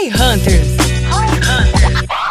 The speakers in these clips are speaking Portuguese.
Roy Hunters.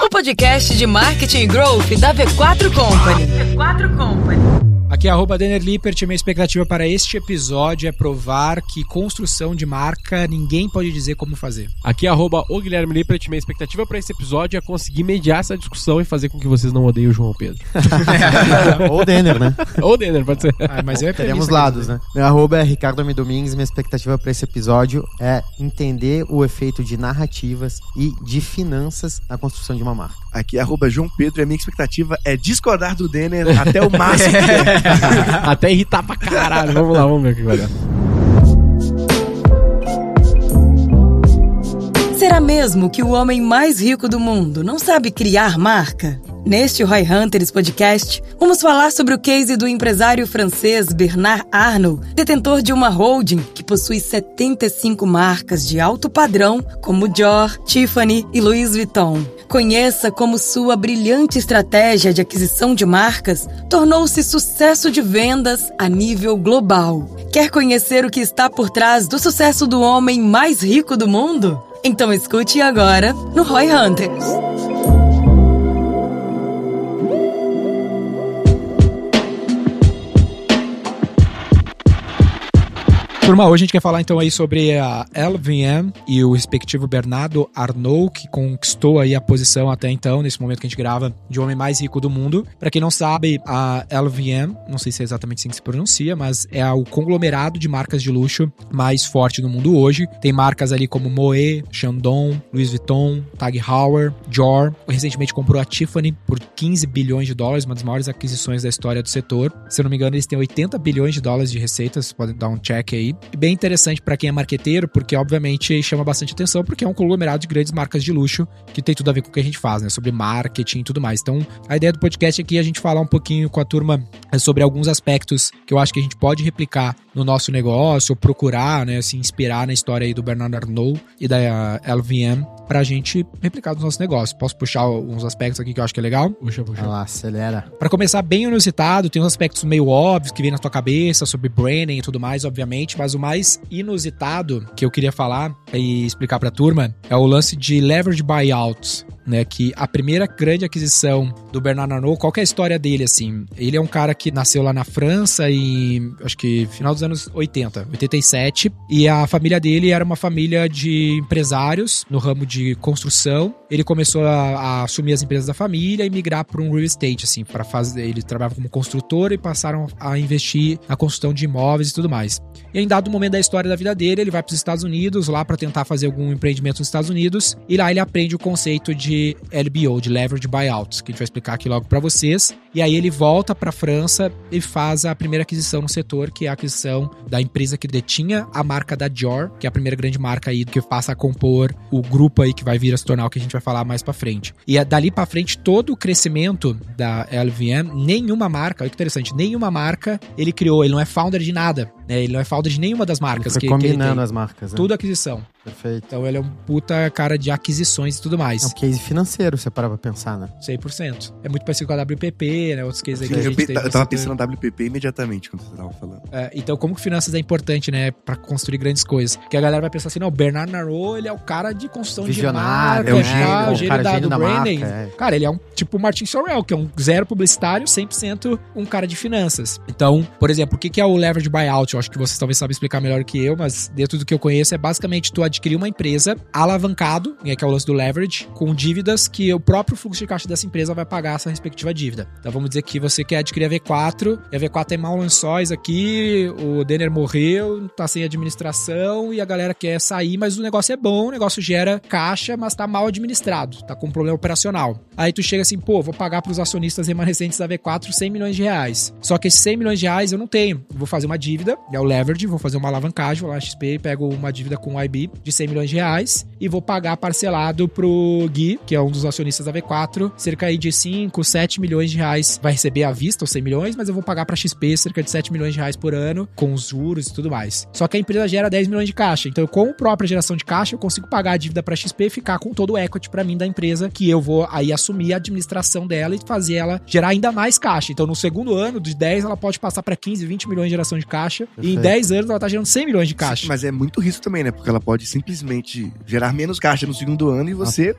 O podcast de marketing e growth da V4 Company. V4 Company. Aqui é arroba Denner Lippert. Minha expectativa para este episódio é provar que construção de marca ninguém pode dizer como fazer. Aqui é arroba o Guilherme Lippert. Minha expectativa para esse episódio é conseguir mediar essa discussão e fazer com que vocês não odeiem o João Pedro. Ou Denner, né? Ou Denner, pode ser. Ah, mas eu é Teremos lados, né? Meu arroba é Ricardo M. Domingues. Minha expectativa para esse episódio é entender o efeito de narrativas e de finanças na construção de uma marca. Aqui é arroba João Pedro e a minha expectativa é discordar do Denner até o máximo. Até irritar pra caralho. Vamos lá, vamos ver o que vai dar. Será mesmo que o homem mais rico do mundo não sabe criar marca? Neste Roy Hunters Podcast, vamos falar sobre o case do empresário francês Bernard Arnault, detentor de uma holding que possui 75 marcas de alto padrão, como Dior, Tiffany e Louis Vuitton. Conheça como sua brilhante estratégia de aquisição de marcas tornou-se sucesso de vendas a nível global. Quer conhecer o que está por trás do sucesso do homem mais rico do mundo? Então escute agora no Roy Hunters. Turma, hoje a gente quer falar então aí sobre a LVM e o respectivo Bernardo Arnault, que conquistou aí a posição até então, nesse momento que a gente grava, de homem mais rico do mundo. Para quem não sabe, a LVM, não sei se é exatamente assim que se pronuncia, mas é o conglomerado de marcas de luxo mais forte no mundo hoje. Tem marcas ali como Moët, Chandon, Louis Vuitton, Tag Heuer, Dior. Recentemente comprou a Tiffany por 15 bilhões de dólares, uma das maiores aquisições da história do setor. Se eu não me engano, eles têm 80 bilhões de dólares de receitas, podem dar um check aí bem interessante para quem é marqueteiro, porque obviamente chama bastante atenção, porque é um conglomerado de grandes marcas de luxo que tem tudo a ver com o que a gente faz, né? Sobre marketing e tudo mais. Então, a ideia do podcast aqui é a gente falar um pouquinho com a turma sobre alguns aspectos que eu acho que a gente pode replicar no nosso negócio, ou procurar, né, se inspirar na história aí do Bernard Arnault e da LVM pra gente replicar nos nossos negócios. Posso puxar uns aspectos aqui que eu acho que é legal? Puxa, puxa. Vai lá, acelera. Para começar bem inusitado, tem uns aspectos meio óbvios que vem na tua cabeça sobre branding e tudo mais, obviamente, mas o mais inusitado que eu queria falar e explicar pra turma é o lance de leverage buyouts, né, que a primeira grande aquisição do Bernard Arnault, qual é a história dele, assim? Ele é um cara que nasceu lá na França em, acho que final dos anos 80, 87, e a família dele era uma família de empresários no ramo de construção. Ele começou a, a assumir as empresas da família e migrar para um real estate, assim, para fazer, ele trabalhava como construtor e passaram a investir na construção de imóveis e tudo mais. E em dado momento da história da vida dele, ele vai para os Estados Unidos lá para tentar fazer algum empreendimento nos Estados Unidos, e lá ele aprende o conceito de LBO, de Leverage Buyouts, que a gente vai explicar aqui logo para vocês. E aí ele volta para a França e faz a primeira aquisição no setor, que é a aquisição da empresa que detinha a marca da Dior, que é a primeira grande marca aí que passa a compor o grupo aí que vai vir a se tornar o que a gente vai falar mais para frente. E é dali para frente todo o crescimento da LVM, nenhuma marca, olha que interessante, nenhuma marca ele criou, ele não é founder de nada, né? Ele não é founder de nenhuma das marcas Foi que, que ele combinando as marcas, né? Tudo aquisição. Perfeito. Então ele é um puta cara de aquisições e tudo mais. É um case financeiro, você parar pra pensar, né? 100%. É muito parecido com a WPP, né? Outros cases aí que a Eu, gente pe- tem. eu no tava pensando na WPP imediatamente quando você tava falando. É, então, como que finanças é importante, né, Pra construir grandes coisas? Porque a galera vai pensar assim, não, o Bernard Arnault, ele é o cara de construção Visionário, de marca, é o gênio, tal, o o gênio cara da, gênio do da branding. marca, é. Cara, ele é um tipo o Martin Sorrell, que é um zero publicitário, 100% um cara de finanças. Então, por exemplo, o que que é o leverage buyout? Eu acho que vocês talvez sabem explicar melhor que eu, mas dentro do que eu conheço, é basicamente tu adquirir uma empresa alavancado, né, que é o lance do leverage, com dívidas que o próprio fluxo de caixa dessa empresa vai pagar essa respectiva dívida. Então vamos dizer que você quer adquirir a V4, e a V4 tem mal lençóis aqui, o Denner morreu, tá sem administração e a galera quer sair, mas o negócio é bom, o negócio gera caixa, mas tá mal administrado, tá com um problema operacional. Aí tu chega assim, pô, vou pagar pros acionistas remanescentes da V4 100 milhões de reais. Só que esses 100 milhões de reais eu não tenho. Vou fazer uma dívida, é o leverage, vou fazer uma alavancagem, vou lá XP, pego uma dívida com o IB de 100 milhões de reais e vou pagar parcelado pro Gui, que é um dos acionistas da V4, cerca aí de 5, 7 milhões de reais reais vai receber à vista os 100 milhões, mas eu vou pagar pra XP cerca de 7 milhões de reais por ano, com os juros e tudo mais. Só que a empresa gera 10 milhões de caixa. Então, com a própria geração de caixa, eu consigo pagar a dívida pra XP e ficar com todo o equity pra mim da empresa, que eu vou aí assumir a administração dela e fazer ela gerar ainda mais caixa. Então, no segundo ano, de 10, ela pode passar pra 15, 20 milhões de geração de caixa. E em Perfeito. 10 anos, ela tá gerando 100 milhões de caixa. Sim, mas é muito risco também, né? Porque ela pode simplesmente gerar menos caixa no segundo ano e você.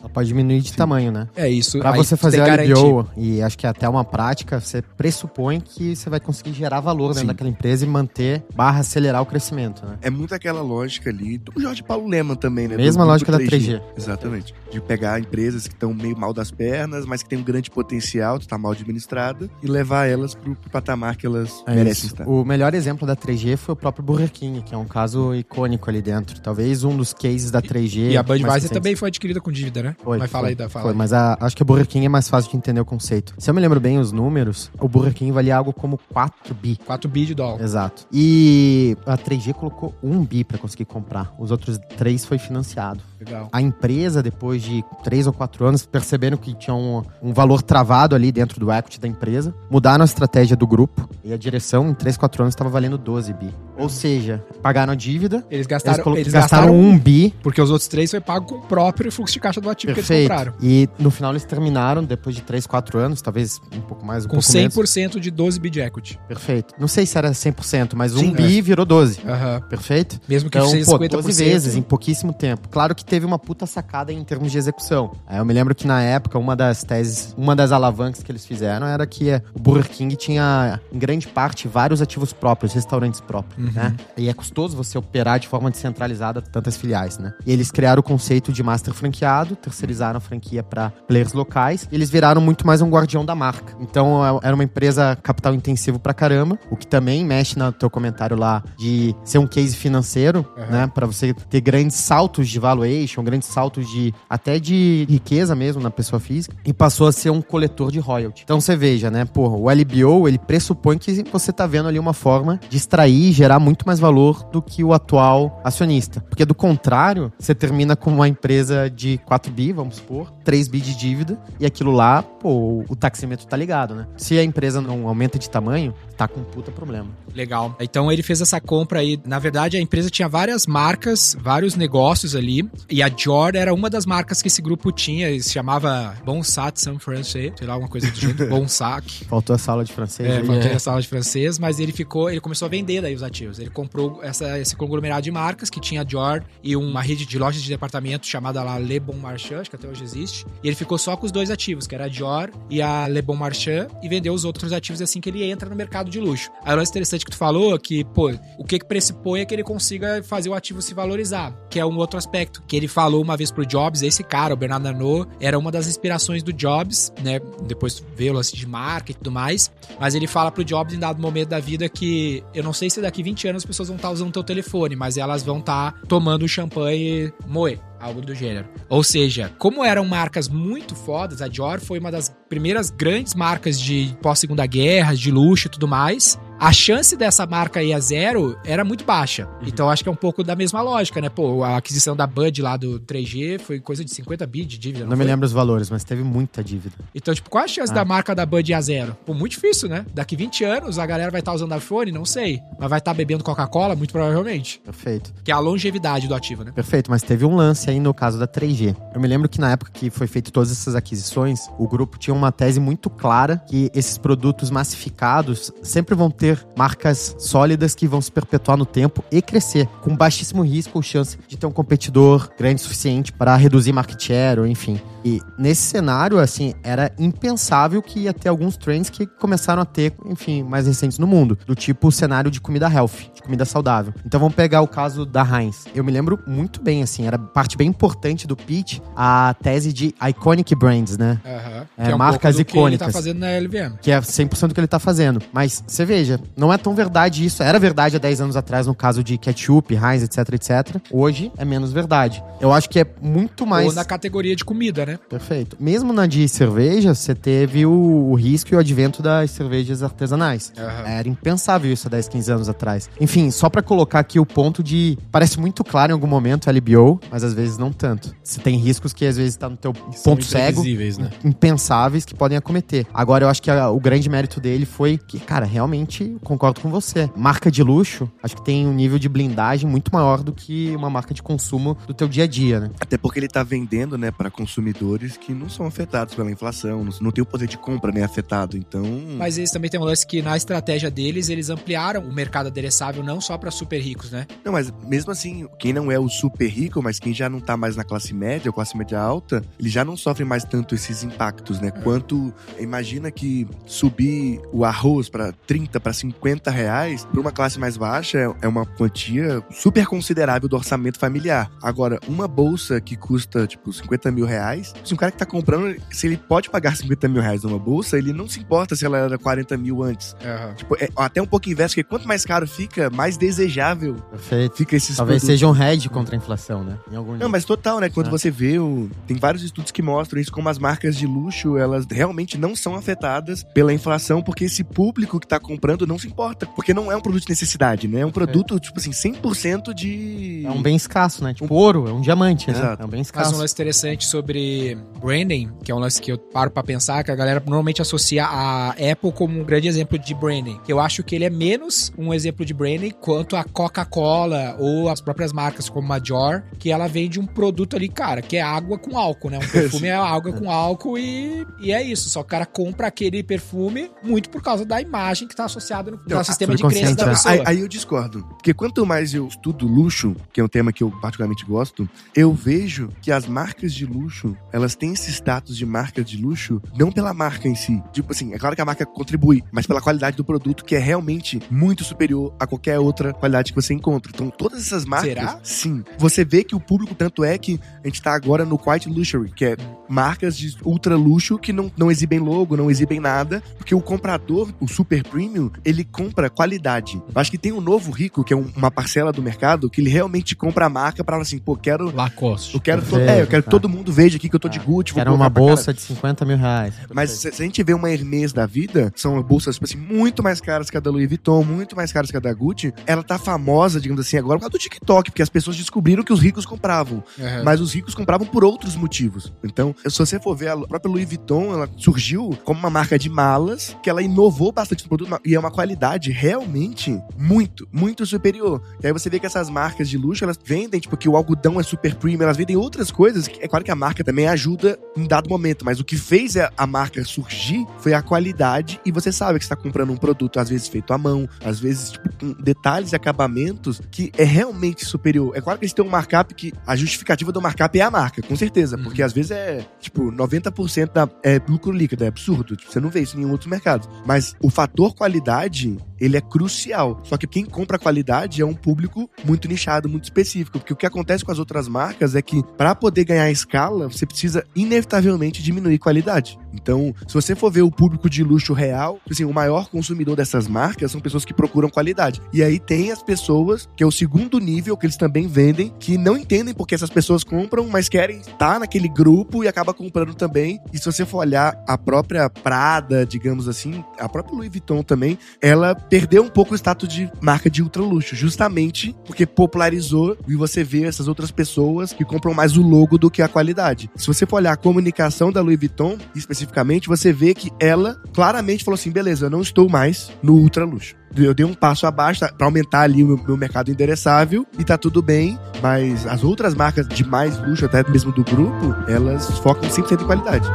Ela pode diminuir de tamanho, né? É isso. Pra Aí você fazer tem o que garantir. E acho que é até uma prática, você pressupõe que você vai conseguir gerar valor dentro Sim. daquela empresa e manter, barra acelerar o crescimento, né? É muito aquela lógica ali do Jorge Paulo Leman também, né? Mesma Do lógica da grupo 3G. Exatamente. De pegar empresas que estão meio mal das pernas, mas que têm um grande potencial, de estar mal administrada, e levar elas pro, pro patamar que elas É merecem estar. O melhor exemplo da 3G foi o próprio Burger King, que é um caso icônico ali dentro. Talvez um dos cases da 3G. E a mais Budweiser também foi adquirida com dívida, né? Foi, Mas fala foi, aí, da fala foi, aí. mas a- acho que o Burger King é mais fácil de entender o conceito. Se eu me lembro bem os números, o Burger King valia algo como 4 bi. 4 bi de dólar. Exato. E a 3G colocou 1 bi pra conseguir comprar. Os outros 3 foi financiado. Legal. A empresa, depois de 3 ou 4 anos, percebendo que tinha um, um valor travado ali dentro do equity da empresa, mudaram a estratégia do grupo e a direção em 3, 4 anos estava valendo 12 bi. Ou seja, pagaram a dívida, Eles eles, gastaram, colo- eles gastaram, gastaram, 1 bi Porque os outros três foi pago com o próprio fluxo de caixa do ativo que eles Perfeito. compraram. E no final eles terminaram, depois de 3, 4 anos, talvez um pouco mais, um Com pouco menos. 100% de 12 bi de equity. Perfeito. Não sei se era 100%, mas Sim, um bi virou 12. Aham. Perfeito? Mesmo que Então, seja pô, 50%. 12 vezes em pouquíssimo tempo. Claro que teve uma puta sacada em termos de execução. Aí eu me lembro que na época, uma das teses, uma das alavancas que eles fizeram era que eh, o Burger King tinha, em grande parte, vários ativos próprios, restaurantes próprios, Uhum. né? E é custoso você operar de forma descentralizada tantas filiais, né? E eles criaram o conceito de master franqueado, terceirizaram a franquia para players locais, e eles viraram muito mais um guardião da marca. Então é- era uma empresa capital intensivo pra caramba, o que também mexe no teu comentário lá de ser um case financeiro, né? Pra você ter grandes saltos de valuation, grandes saltos de até de riqueza mesmo na pessoa física, e passou a ser um coletor de royalty. Então você veja, né? Porra, o LBO, ele pressupõe que você tá vendo ali uma forma de extrair e gerar muito mais valor do que o atual acionista. Porque do contrário, você termina com uma empresa de 4 bi, vamos supor, 3 bi de dívida, e aquilo lá, pô, o taxímetro tá ligado, né? Se a empresa não aumenta de tamanho, tá com um puta problema. Legal. Então ele fez essa compra aí. Na verdade, a empresa tinha várias marcas, vários negócios ali. E a Jord era uma das marcas que esse grupo tinha. Ele se chamava Bonsat San Francais, sei lá, alguma coisa do gênero. Bonsac. Faltou a sala de francês. É, aí. faltou a sala de francês, mas ele ficou, ele começou a vender daí os ativos. Ele comprou essa, esse conglomerado de marcas que tinha a Dior e uma rede de lojas de departamento chamada lá Le Bon Marchand, acho que até hoje existe. E ele ficou só com os dois ativos, que era a Dior e a Le Bon Marchand, e vendeu os outros ativos assim que ele entra no mercado de luxo. Aí o lance interessante que tu falou, que, pô, o que que pressupõe é que ele consiga fazer o ativo se valorizar, que é um outro aspecto. Que ele falou uma vez pro Jobs, esse cara, o Bernard Arnault, era uma das inspirações do Jobs, né? Depois veio o lance de marca e tudo mais. Mas ele fala pro Jobs em dado momento da vida que eu não sei se daqui 20 anos as pessoas vão estar usando o teu telefone, mas elas vão estar tomando champanhe moe. Algo do gênero. Ou seja, como eram marcas muito fodas, a Dior foi uma das primeiras grandes marcas de pós-segunda guerra, de luxo e tudo mais. A chance dessa marca ir a zero era muito baixa. Então acho que é um pouco da mesma lógica, né? Pô, a aquisição da Bud lá do 3G foi coisa de 50 bi de dívida. Não, Não, me lembro os valores, mas teve muita dívida. Então, tipo, qual a chance Ah. da marca da Bud ir a zero? Pô, muito difícil, né? Daqui 20 anos a galera vai estar usando iPhone, não sei. Mas vai estar bebendo Coca-Cola, muito provavelmente. Perfeito. Que é a longevidade do ativo, né? Perfeito, mas teve um lance aí no caso da 3G. Eu me lembro que na época que foi feito todas essas aquisições, o grupo tinha uma tese muito clara que esses produtos massificados sempre vão ter marcas sólidas que vão se perpetuar no tempo e crescer, com baixíssimo risco ou chance de ter um competidor grande o suficiente para reduzir market share, ou enfim. E nesse cenário, assim, era impensável que ia ter alguns trends que começaram a ter, enfim, mais recentes no mundo, do tipo o cenário de comida healthy, de comida saudável. Então vamos pegar o caso da Heinz. Eu me lembro muito bem, assim, era parte bem importante do pitch a tese de iconic brands, né? Aham. É, Que um marcas pouco do que ele icônicas. tá fazendo na LVM. Que é 100% do que ele tá fazendo. Mas você veja, não é tão verdade isso. Era verdade há 10 anos atrás no caso de ketchup, Heinz, etc, etc. Hoje é menos verdade. Eu acho que é muito mais. Ou na categoria de comida, né? Perfeito. Mesmo na de cerveja, você teve o, o risco e o advento das cervejas artesanais. Aham. Era impensável isso há 10, 15 anos atrás. Enfim, só pra colocar aqui o ponto de. Parece muito claro em algum momento LBO, mas às vezes não tanto. Você tem riscos que às vezes tá no teu São ponto cego, né? impensável, graves que podem acometer. Agora, eu acho que a- o grande mérito dele foi que, cara, realmente concordo com você. Marca de luxo, acho que tem um nível de blindagem muito maior do que uma marca de consumo do teu dia a dia, né? Até porque ele tá vendendo, né, para consumidores que não são afetados pela inflação, não, não tem o poder de compra, né, afetado. Então, Mas eles também tem um lance que na estratégia deles, eles ampliaram o mercado adereçável não só pra super ricos, né? Não, mas mesmo assim, quem não é o super rico, mas quem já não tá mais na classe média ou classe média alta, ele já não sofre mais tanto esses impactos, né? Quanto imagina que subir o arroz para 30 para 50 reais para uma classe mais baixa é- é uma quantia super considerável do orçamento familiar. Agora, uma bolsa que custa tipo 50 mil reais, se um cara que tá comprando, se ele pode pagar 50 mil reais numa bolsa, ele não se importa se ela era 40 mil antes. Tipo, é até um pouco inverso, porque quanto mais caro fica, mais desejável Perfeito. fica esses Talvez produtos. seja um hedge contra a inflação, né? Em algum Não, nível. mas total, né? Quando É. você vê, o... tem vários estudos que mostram isso, como as marcas de luxo, elas realmente não são afetadas pela inflação, porque esse público que tá comprando não se importa. Porque não é um produto de necessidade, né? É um produto, tipo assim, 100% de... É um bem escasso, né? Tipo ouro, é um diamante, né? Exato. É um bem Mas escasso. um lance interessante sobre branding, que é um lance que eu paro pra pensar, que a galera normalmente associa a Apple como um grande exemplo de branding. Eu acho que ele é menos um exemplo de branding quanto a Coca-Cola ou as próprias marcas como a Dior, que ela vende um produto ali, cara, que é água com álcool, né? Um perfume é água com álcool e, e é isso. Só que o cara compra aquele perfume muito por causa da imagem que tá associada no, no sistema de crença da né? pessoa. Aí, aí eu discordo. Porque quanto mais eu estudo luxo, que é um tema que eu particularmente gosto, eu vejo que as marcas de luxo, elas têm esse status de marca de luxo não pela marca em si. Tipo assim, é claro que a marca contribui, mas pela qualidade do produto, que é realmente muito superior a qualquer outra qualidade que você encontra. Então, todas essas marcas. Será? Sim. Você vê que o público, tanto é que a gente tá agora no Quiet Luxury, que é marcas de ultra luxo que não, não exibem logo, não exibem nada, porque o comprador, o super premium, ele compra qualidade. Eu acho que tem um novo rico, que é um- uma parcela do mercado, que ele realmente compra a marca pra falar assim, pô, quero. Lacoste. Eu quero, to- Perfeito, é, eu quero que tá. todo mundo veja aqui que eu tô de Ah, Gucci. colocar uma bolsa de 50 mil reais. Mas se, se a gente vê uma Hermès da vida, são bolsas, tipo assim, muito mais caras que a da Louis Vuitton, muito mais caras que a da Gucci. Ela tá famosa, digamos assim, agora por causa do TikTok, porque as pessoas descobriram que os ricos compravam. Uhum. Mas os ricos compravam por outros motivos. Então, se você for ver, a própria Louis Vuitton, ela surgiu como uma marca de malas, que ela inovou bastante no produto, e é uma qualidade realmente muito, muito superior. E aí você vê que essas marcas de luxo, elas vendem, tipo, que o algodão é super premium, elas vendem outras coisas. É claro que a marca também ajuda em dado momento, mas o que fez a marca surgir foi a qualidade, e você sabe que você tá comprando um produto, às vezes feito à mão, às vezes, tipo, com detalhes e acabamentos que é realmente superior. É claro que eles têm um markup que a justificativa do markup é a marca, com certeza, Uhum. porque às vezes é, tipo, 90% da, é lucro líquido, é absurdo. Tipo, você não vê isso em nenhum outro mercado. Mas o fator qualidade, ele é crucial. Só que quem compra qualidade é um público muito nichado, muito específico, porque o que acontece com as outras marcas é que para poder ganhar escala, você precisa inevitavelmente diminuir qualidade. Então, se você for ver o público de luxo real, assim, o maior consumidor dessas marcas são pessoas que procuram qualidade. E aí tem as pessoas, que é o segundo nível que eles também vendem, que não entendem porque essas pessoas compram, mas querem estar naquele grupo e acaba comprando também. E se você for olhar a própria Prada, digamos assim, a própria Louis Vuitton também, ela perdeu um pouco o status de marca de ultra luxo, justamente porque popularizou e você vê essas outras pessoas que compram mais o logo do que a qualidade. Se você for olhar a comunicação da Louis Vuitton, especificamente, você vê que ela claramente falou assim: beleza, eu não estou mais no ultra luxo. Eu dei um passo abaixo tá, pra aumentar ali o meu, meu mercado endereçável e tá tudo bem, mas as outras marcas de mais luxo, até mesmo do grupo, elas focam 100% em qualidade.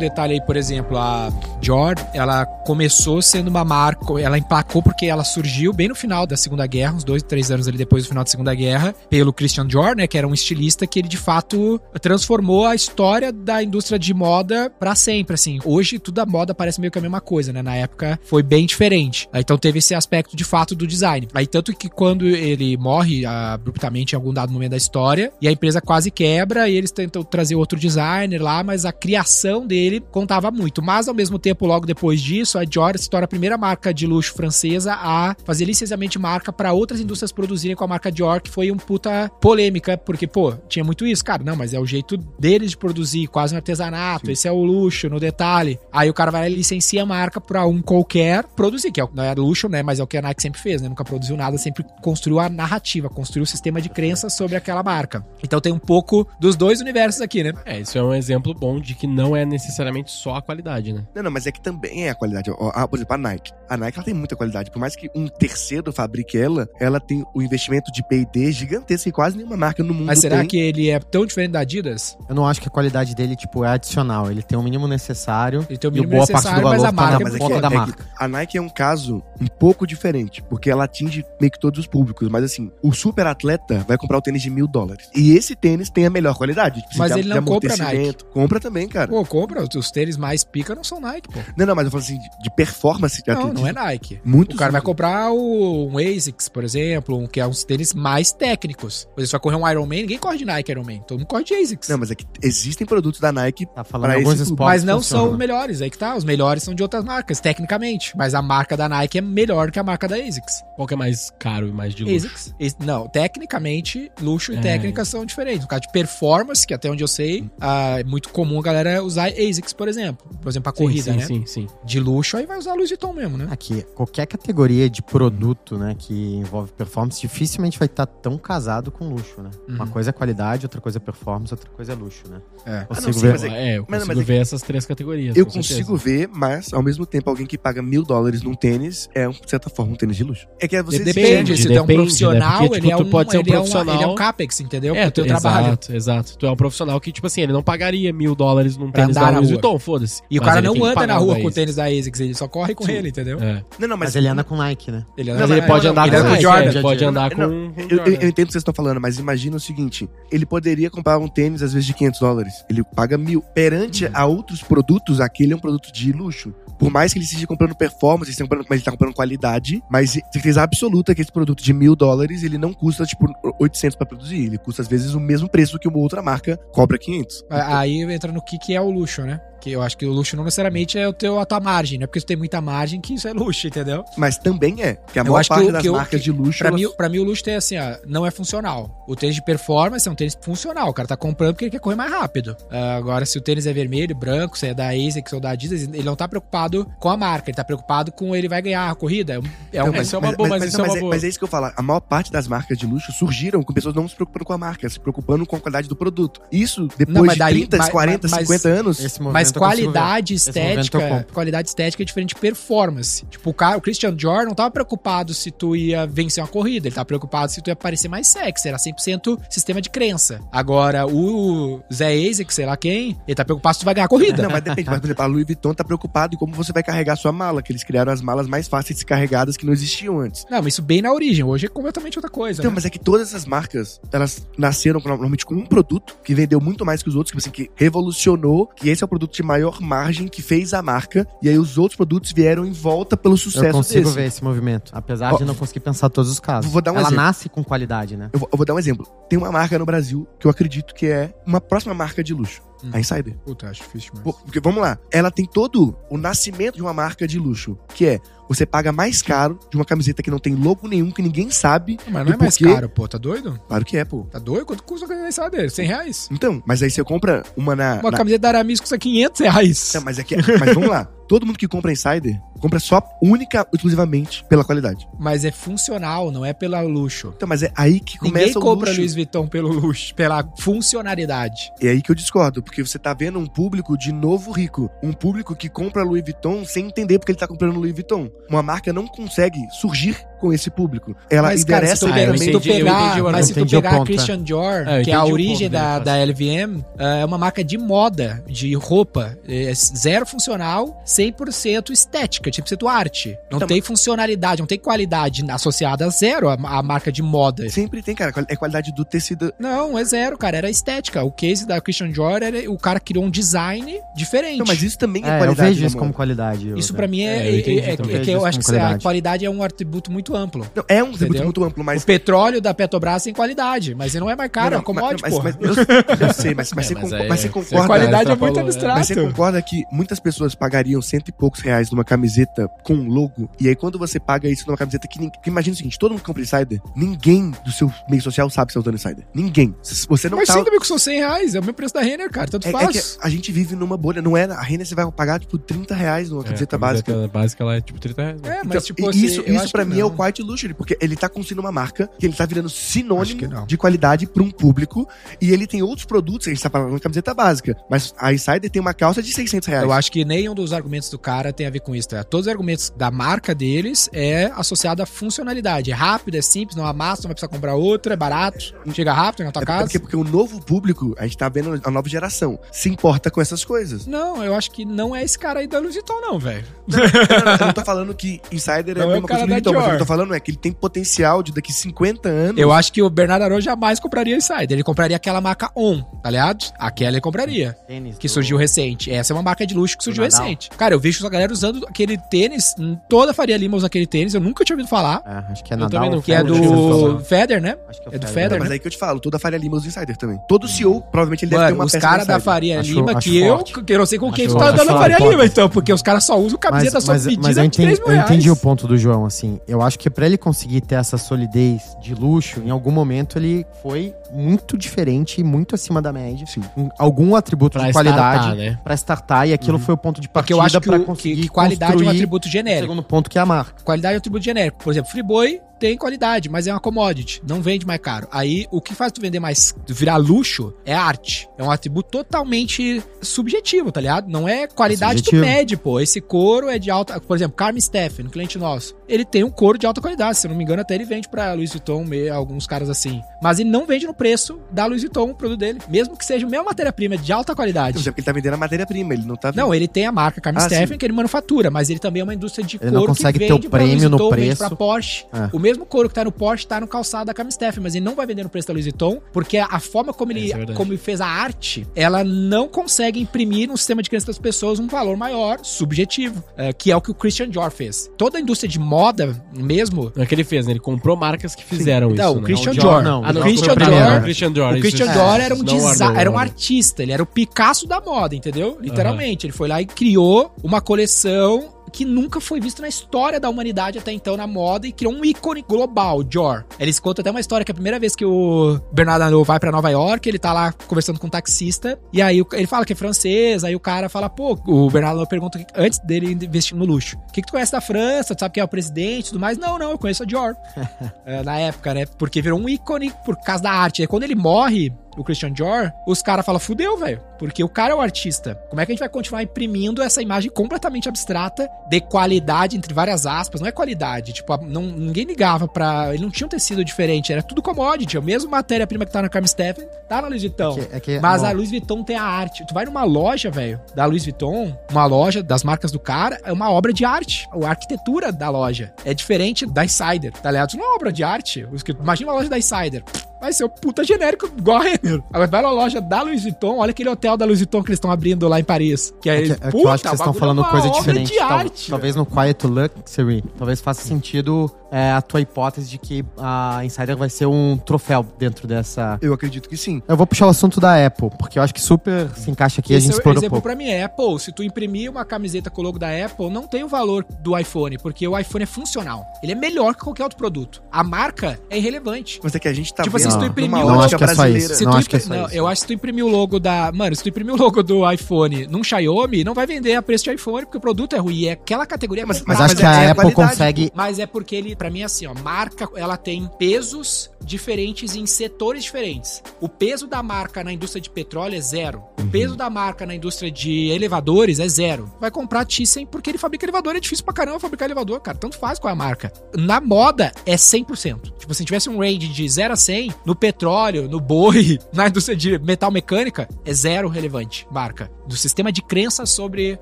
Detalhe aí, por exemplo, a Dior, ela começou sendo uma marca, ela emplacou porque ela surgiu bem no final da Segunda Guerra, uns dois, três anos ali depois do final da Segunda Guerra, pelo Christian Dior, né, que era um estilista que ele de fato transformou a história da indústria de moda pra sempre, assim. Hoje tudo a moda parece meio que a mesma coisa, né? Na época foi bem diferente. Então teve esse aspecto de fato do design. Aí tanto que quando ele morre abruptamente em algum dado momento da história e a empresa quase quebra e eles tentam trazer outro designer lá, mas a criação dele contava muito. Mas ao mesmo tempo logo depois disso, a Dior se torna a primeira marca de luxo francesa a fazer licenciamento de marca para outras indústrias produzirem com a marca Dior, que foi um puta polêmica, porque, pô, tinha muito isso, cara. Não, mas é o jeito deles de produzir, quase no artesanato, esse é o luxo, no detalhe. Aí o cara vai lá e licencia a marca pra um qualquer produzir, que é, não é luxo, né? Mas é o que a Nike sempre fez, né? Nunca produziu nada, sempre construiu a narrativa, construiu o sistema de crenças sobre aquela marca. Então tem um pouco dos dois universos aqui, né? É, isso é um exemplo bom de que não é necessariamente só a qualidade, né? Não, não, mas é que também é a qualidade. Ah, por exemplo, a Nike. A Nike ela tem muita qualidade. Por mais que um terceiro fabrique ela, ela tem o investimento de P&D gigantesco que quase nenhuma marca no mundo Mas será tem. que ele é tão diferente da Adidas? Eu não acho que a qualidade dele, tipo, é adicional. Ele tem o mínimo necessário. Ele tem o e mínimo boa parte necessário, do valor mas a tá marca na mas é da é que marca. a Nike é um caso um pouco diferente, porque ela atinge meio que todos os públicos. Mas assim, o super atleta vai comprar o tênis de mil dólares. E esse tênis tem a melhor qualidade. tipo, Mas ele não compra amortecimento. Compra também, cara. Pô, compra, os tênis mais pica não são Nike, pô. Não, não, mas eu falo assim, de, performance de Não, atletismo. não é Nike. Muitos O cara vai comprar o, um ASICS, por exemplo, um, que é uns tênis mais técnicos. Você vai correr um Ironman, ninguém corre de Nike Ironman. Todo mundo corre de ASICS. Não, mas é que existem produtos da Nike Tá falando Pra alguns esse esportes. mas não são funciona. os melhores, aí que tá. Os melhores são de outras marcas, tecnicamente. Mas a marca da Nike é melhor que a marca da ASICS. Qual que é mais caro e mais de luxo? ASICS. As- Não, tecnicamente, luxo e É. técnica são diferentes. No caso de performance, que até onde eu sei, ah, é muito comum a galera usar ASICS, por exemplo. Por exemplo, pra Sim, corrida, sim, né? Sim, sim. De luxo, aí vai usar Louis Vuitton mesmo, né? Aqui, qualquer categoria de produto, né, que envolve performance, dificilmente vai estar tão casado com luxo, né? Uma Uhum. coisa é qualidade, outra coisa é performance, outra coisa é luxo, né? É. Consigo sim, ver. mas é- É, eu mas- consigo mas é ver essas três categorias. Eu com consigo certeza. ver, mas ao mesmo tempo alguém que paga mil dólares num tênis é, de certa forma, um tênis de luxo. É que você Depende, se tu é um depende, né? profissional, Porque, tipo, ele, é tu um, pode ser um ele, é uma- profissional. ele é um capex, entendeu? É, tu, trabalho. exato, exato. Tu é um profissional que, tipo assim, ele não pagaria mil dólares num Pra tênis da Louis rua. Vuitton, foda-se. E o Mas cara não anda na rua com o tênis da ASICS, ele só corre com Sim. ele, entendeu? É. Não, não, mas, Mas ele anda com Nike, né? Ele anda mas Ele pode andar com Jordan. é, ele pode andar com eu, entendo o que vocês estão falando, mas imagina o seguinte: ele poderia comprar um tênis, às vezes, de 500 dólares. Ele paga mil. Perante a outros produtos, aquele é um produto de luxo. Por mais que ele esteja comprando performance, ele comprando, mas ele tá comprando qualidade, mas certeza absoluta que esse produto de mil dólares, ele não custa, tipo, 800 pra produzir. Ele custa, às vezes, o mesmo preço que uma outra marca cobra 500. Aí entra no que, que é o luxo, né? Que eu acho que o luxo não necessariamente é o teu, a tua margem, não é porque tu tem muita margem que isso é luxo, entendeu? Mas também é, que a Eu maior acho que parte o- das que marcas de luxo... Pra elas- mim, pra mim, o luxo tem assim, ó, não é funcional. O tênis de performance é um tênis funcional. O cara tá comprando porque ele quer correr mais rápido. Ah, agora, se o tênis é vermelho, branco, se é da ASICS ou da Adidas, ele não tá preocupado com a marca, ele tá preocupado com ele vai ganhar a corrida. É um, é um- isso é uma boa, mas isso não, é uma mas mas é isso que eu falo. A maior parte das marcas de luxo surgiram com pessoas não se preocupando com a marca, se preocupando com a qualidade do produto. Isso, depois Não, mas de daí- 30, mas- 40, mas- 50 anos. Mas qualidade estética, qualidade estética é diferente de performance. Tipo, o cara, o Christian Dior não tava preocupado se tu ia vencer uma corrida, ele tava preocupado se tu ia parecer mais sexy, era 100% sistema de crença. Agora, o Zé Asics, sei lá quem, ele tá preocupado se tu vai ganhar a corrida. Não, mas depende. Mas, por exemplo, a Louis Vuitton tá preocupado em como você vai carregar a sua mala, que eles criaram as malas mais fáceis de ser carregadas que não existiam antes. Não, mas isso bem na origem, hoje é completamente outra coisa, Então, né? mas é que todas essas marcas, elas nasceram normalmente com um produto que vendeu muito mais que os outros, que, assim, que revolucionou, que esse é o produto de maior margem que fez a marca, e aí os outros produtos vieram em volta pelo sucesso Eu consigo desse. ver esse movimento, apesar Ó, de não conseguir pensar todos os casos. vou dar um Ela exemplo. nasce com qualidade, né? Eu vou, eu vou dar um exemplo. Tem uma marca no Brasil que eu acredito que é uma próxima marca de luxo. Hum. A Insider. Puta, acho difícil demais. Porque, vamos lá, ela tem todo o nascimento de uma marca de luxo, que é você paga mais caro de uma camiseta que não tem logo nenhum, que ninguém sabe. mas não é mais porquê. caro, pô, tá doido? Claro que é, pô. Tá doido? Quanto custa uma camiseta dele? 100 reais? Então, mas aí você compra uma na. Uma na- camiseta da Aramis custa 500 reais. Não, mas é que. Mas vamos lá. Todo mundo que compra Insider compra só única, exclusivamente pela qualidade. Mas é funcional, não é pela luxo. Então, mas é aí que começa Ninguém o compra luxo. Louis Vuitton pelo luxo, pela funcionalidade. É aí que eu discordo, porque você tá vendo um público de novo rico. Um público que compra Louis Vuitton sem entender porque ele tá comprando Louis Vuitton. Uma marca não consegue surgir com esse público. Ela mas, cara, se endereça tu, Ah, eu pegar, se tu entendi, eu pegar, entendi o mas se tu pegar a Christian Dior, É, eu que é a origem ponto da, dele, da LVM, é uma marca de moda, de roupa, é zero funcional, 100% estética, 100% arte. Não Então, tem funcionalidade, não tem qualidade associada a zero a, a marca de moda. Sempre tem, cara. É qualidade do tecido. Não, é zero, cara, era estética. O case da Christian Dior, era, o cara criou um design diferente. Não, mas isso também é, É, eu qualidade. vejo da isso como qualidade. Isso Eu- pra mim é, É, eu entendi é- é- é eu acho que como a qualidade. qualidade é um atributo muito amplo. Não, é um tributo Entendeu? muito amplo, mas. O petróleo da Petrobras tem qualidade, mas ele não é mais caro, é Não, uma commodity, mas, mas, mas eu, eu sei, mas, mas, É, você, mas concor- aí mas você é- concorda. a qualidade é muito né? abstrata. Mas você concorda que muitas pessoas pagariam cento e poucos reais numa camiseta com um logo, e aí quando você paga isso numa camiseta que, ninguém- que imagina o seguinte, todo mundo compra insider, ninguém do seu meio social sabe que você tá usando insider. Ninguém. Você não Mas tá... sinto que são 100 reais, é o mesmo preço da Renner, cara, tanto É, é faz. que a gente vive numa bolha, não é? A Renner você vai pagar, tipo, 30 reais numa É, camiseta a básica. camiseta básica lá é tipo 30 reais. Né? É, Então, mas tipo e assim, isso, isso pra mim é o não. Quiet Luxury, porque ele tá construindo uma marca que ele tá virando sinônimo não. de qualidade pra um público e ele tem outros produtos, a gente tá falando de camiseta básica, mas a Insider tem uma calça de 600 reais. Eu acho que nenhum dos argumentos do cara tem a ver com isso. Tá? Todos os argumentos da marca deles é associado à funcionalidade. É rápido, é simples, não amassa, não vai precisar comprar outra, é barato, chega rápido na tua É casa. porque, porque o novo público, a gente tá vendo a nova geração, se importa com essas coisas. Não, eu acho que não é esse cara aí da Louis Vuitton, não, velho. Não, não, não, eu não tô falando que Insider é Não a é o mesma cara coisa que Vuitton, mas o que eu tô falando é que ele tem potencial de daqui 50 anos. Eu acho que o Bernardo Arão jamais compraria Insider. Ele compraria aquela marca On, tá ligado? Aquela ele compraria. Tênis Que do- surgiu recente. Essa é uma marca de luxo que surgiu recente. Cara, eu vejo a galera usando aquele tênis, toda a Faria Lima usa aquele tênis, eu nunca tinha ouvido falar. É, acho que é Eu Nadal. também não, Que é do falar. Feder, né? Acho que é do Federer. Federer, Mas né? aí que eu te falo, toda a Faria Lima usa Insider também. Todo CEO, provavelmente ele deve ter Mano, uma os caras da. Faria Acho- Lima, acho que eu, forte. que eu não sei com quem Acho- tu tá acho dando a forte, Faria. Lima, então, porque os caras só usam camiseta Mas, só mas, pedida mas eu, de entendi, 3 mil eu reais. entendi o ponto do João, assim. Eu acho que pra ele conseguir ter essa solidez de luxo, em algum momento ele foi muito diferente e muito acima da média. Sim. Em algum atributo Pra de qualidade startar, né? pra startar, e aquilo foi o ponto de Porque partida eu acho que, pra o- conseguir que, qualidade é um atributo o genérico. segundo ponto que é a marca. Qualidade é um atributo genérico. Por exemplo, Friboi tem qualidade, mas é uma commodity. Não vende mais caro. Aí, o que faz tu vender mais, virar luxo, é arte. É um atributo totalmente subjetivo, tá ligado? Não é qualidade, tu subjetivo. mede, pô. Esse couro é de alta... Por exemplo, Carmen Steffen, um cliente nosso. Ele tem um couro de alta qualidade. Se eu não me engano, até ele vende pra Louis Vuitton, meio, alguns caras assim. Mas ele não vende no preço da Louis Vuitton, o produto dele. Mesmo que seja a mesma matéria-prima de alta qualidade. Não, é porque ele tá vendendo a matéria-prima, ele não tá Não, ele tem a marca Carmen Ah, Steffen, sim. que ele manufatura, mas ele também é uma indústria de Ele não couro consegue que ter o vende pra prêmio Louis no Vuitton, vende preço. pra Porsche. É. O mesmo couro que tá no Porsche tá no calçado da Carmen Steffen, mas ele não vai vender no preço da Louis Vuitton, porque a forma como ele, Isso é como ele fez a arte, ela não consegue imprimir no sistema de crença das pessoas um valor maior, subjetivo, é, que é o que o Christian Dior fez. Toda a indústria de moda mesmo... Não é que ele fez, né? Ele comprou marcas que fizeram Não, isso. o né? Christian o Dior. Dior não. Ah, O Dior Christian Dior? O Christian Dior. o Christian isso- Dior era um, não era um né? artista, ele era o Picasso da moda, entendeu? Literalmente. Ele foi lá e criou uma coleção que nunca foi visto na história da humanidade até então na moda e criou um ícone global, Dior. Eles contam até uma história que a primeira vez que o Bernardo Arnault vai pra Nova York, ele tá lá conversando com um taxista e aí ele fala que é francês, aí o cara fala, pô, o Bernardo Arnault pergunta antes dele investir no luxo, o que que tu conhece da França? Tu sabe quem é o presidente e tudo mais? Não, não, eu conheço a Dior. É, na época, né? Porque virou um ícone por causa da arte. Aí quando ele morre, o Christian Dior, os caras falam, fudeu, velho. Porque o cara é o artista. Como é que a gente vai continuar imprimindo essa imagem completamente abstrata de qualidade, entre várias aspas? Não é qualidade. Tipo, não, ninguém ligava pra. Ele não tinha um tecido diferente. Era tudo commodity. A mesma matéria-prima que tá na Carmen Steffen, tá na Louis Vuitton. É que- é que- Mas bom, a Louis Vuitton tem a arte. Tu vai numa loja, velho, da Louis Vuitton, uma loja das marcas do cara, é uma obra de arte. A arquitetura da loja é diferente da Insider, tá ligado? Isso não é uma obra de arte. Imagina uma loja da Insider. Vai ser o puta genérico igual a Renner. Agora vai na loja da Louis Vuitton, olha aquele hotel da Louis Vuitton que eles estão abrindo lá em Paris. Que É é, que, é que eu acho que vocês estão bagulho falando é coisa diferente. de Tal- arte. talvez no Quiet Luxury, talvez faça sentido é, a tua hipótese de que a Insider vai ser um troféu dentro dessa. Eu acredito que sim. Eu vou puxar o assunto da Apple, porque eu acho que super se encaixa aqui e a Esse gente é o explorou um exemplo pouco. pra mim é Apple. Se tu imprimir uma camiseta com o logo da Apple, não tem o valor do iPhone, porque o iPhone é funcional. Ele é melhor que qualquer outro produto. A marca é irrelevante. Mas é que a gente tá Tipo vendo assim, se tu imprimir Não, é só brasileira. Não acho que é só não, isso. eu acho que se tu imprimir o logo da. Mano, se tu imprimir o logo do iPhone num Xiaomi, não vai vender a preço de iPhone, porque o produto é ruim. E é aquela categoria. Mas- Mas comprada. acho mas que é- a é a Apple qualidade, consegue. Mas é porque ele, pra mim, é assim, ó, marca, ela tem pesos diferentes em setores diferentes. O peso da marca na indústria de petróleo é zero. O peso da marca na indústria de elevadores é zero. Vai comprar Thyssen porque ele fabrica elevador, é difícil pra caramba fabricar elevador, cara. Tanto faz qual é a marca. Na moda, é 100%. Tipo, se tivesse um range de 0 a 100, no petróleo, no boi, na indústria de metal mecânica, é zero relevante, marca. Do sistema de crença sobre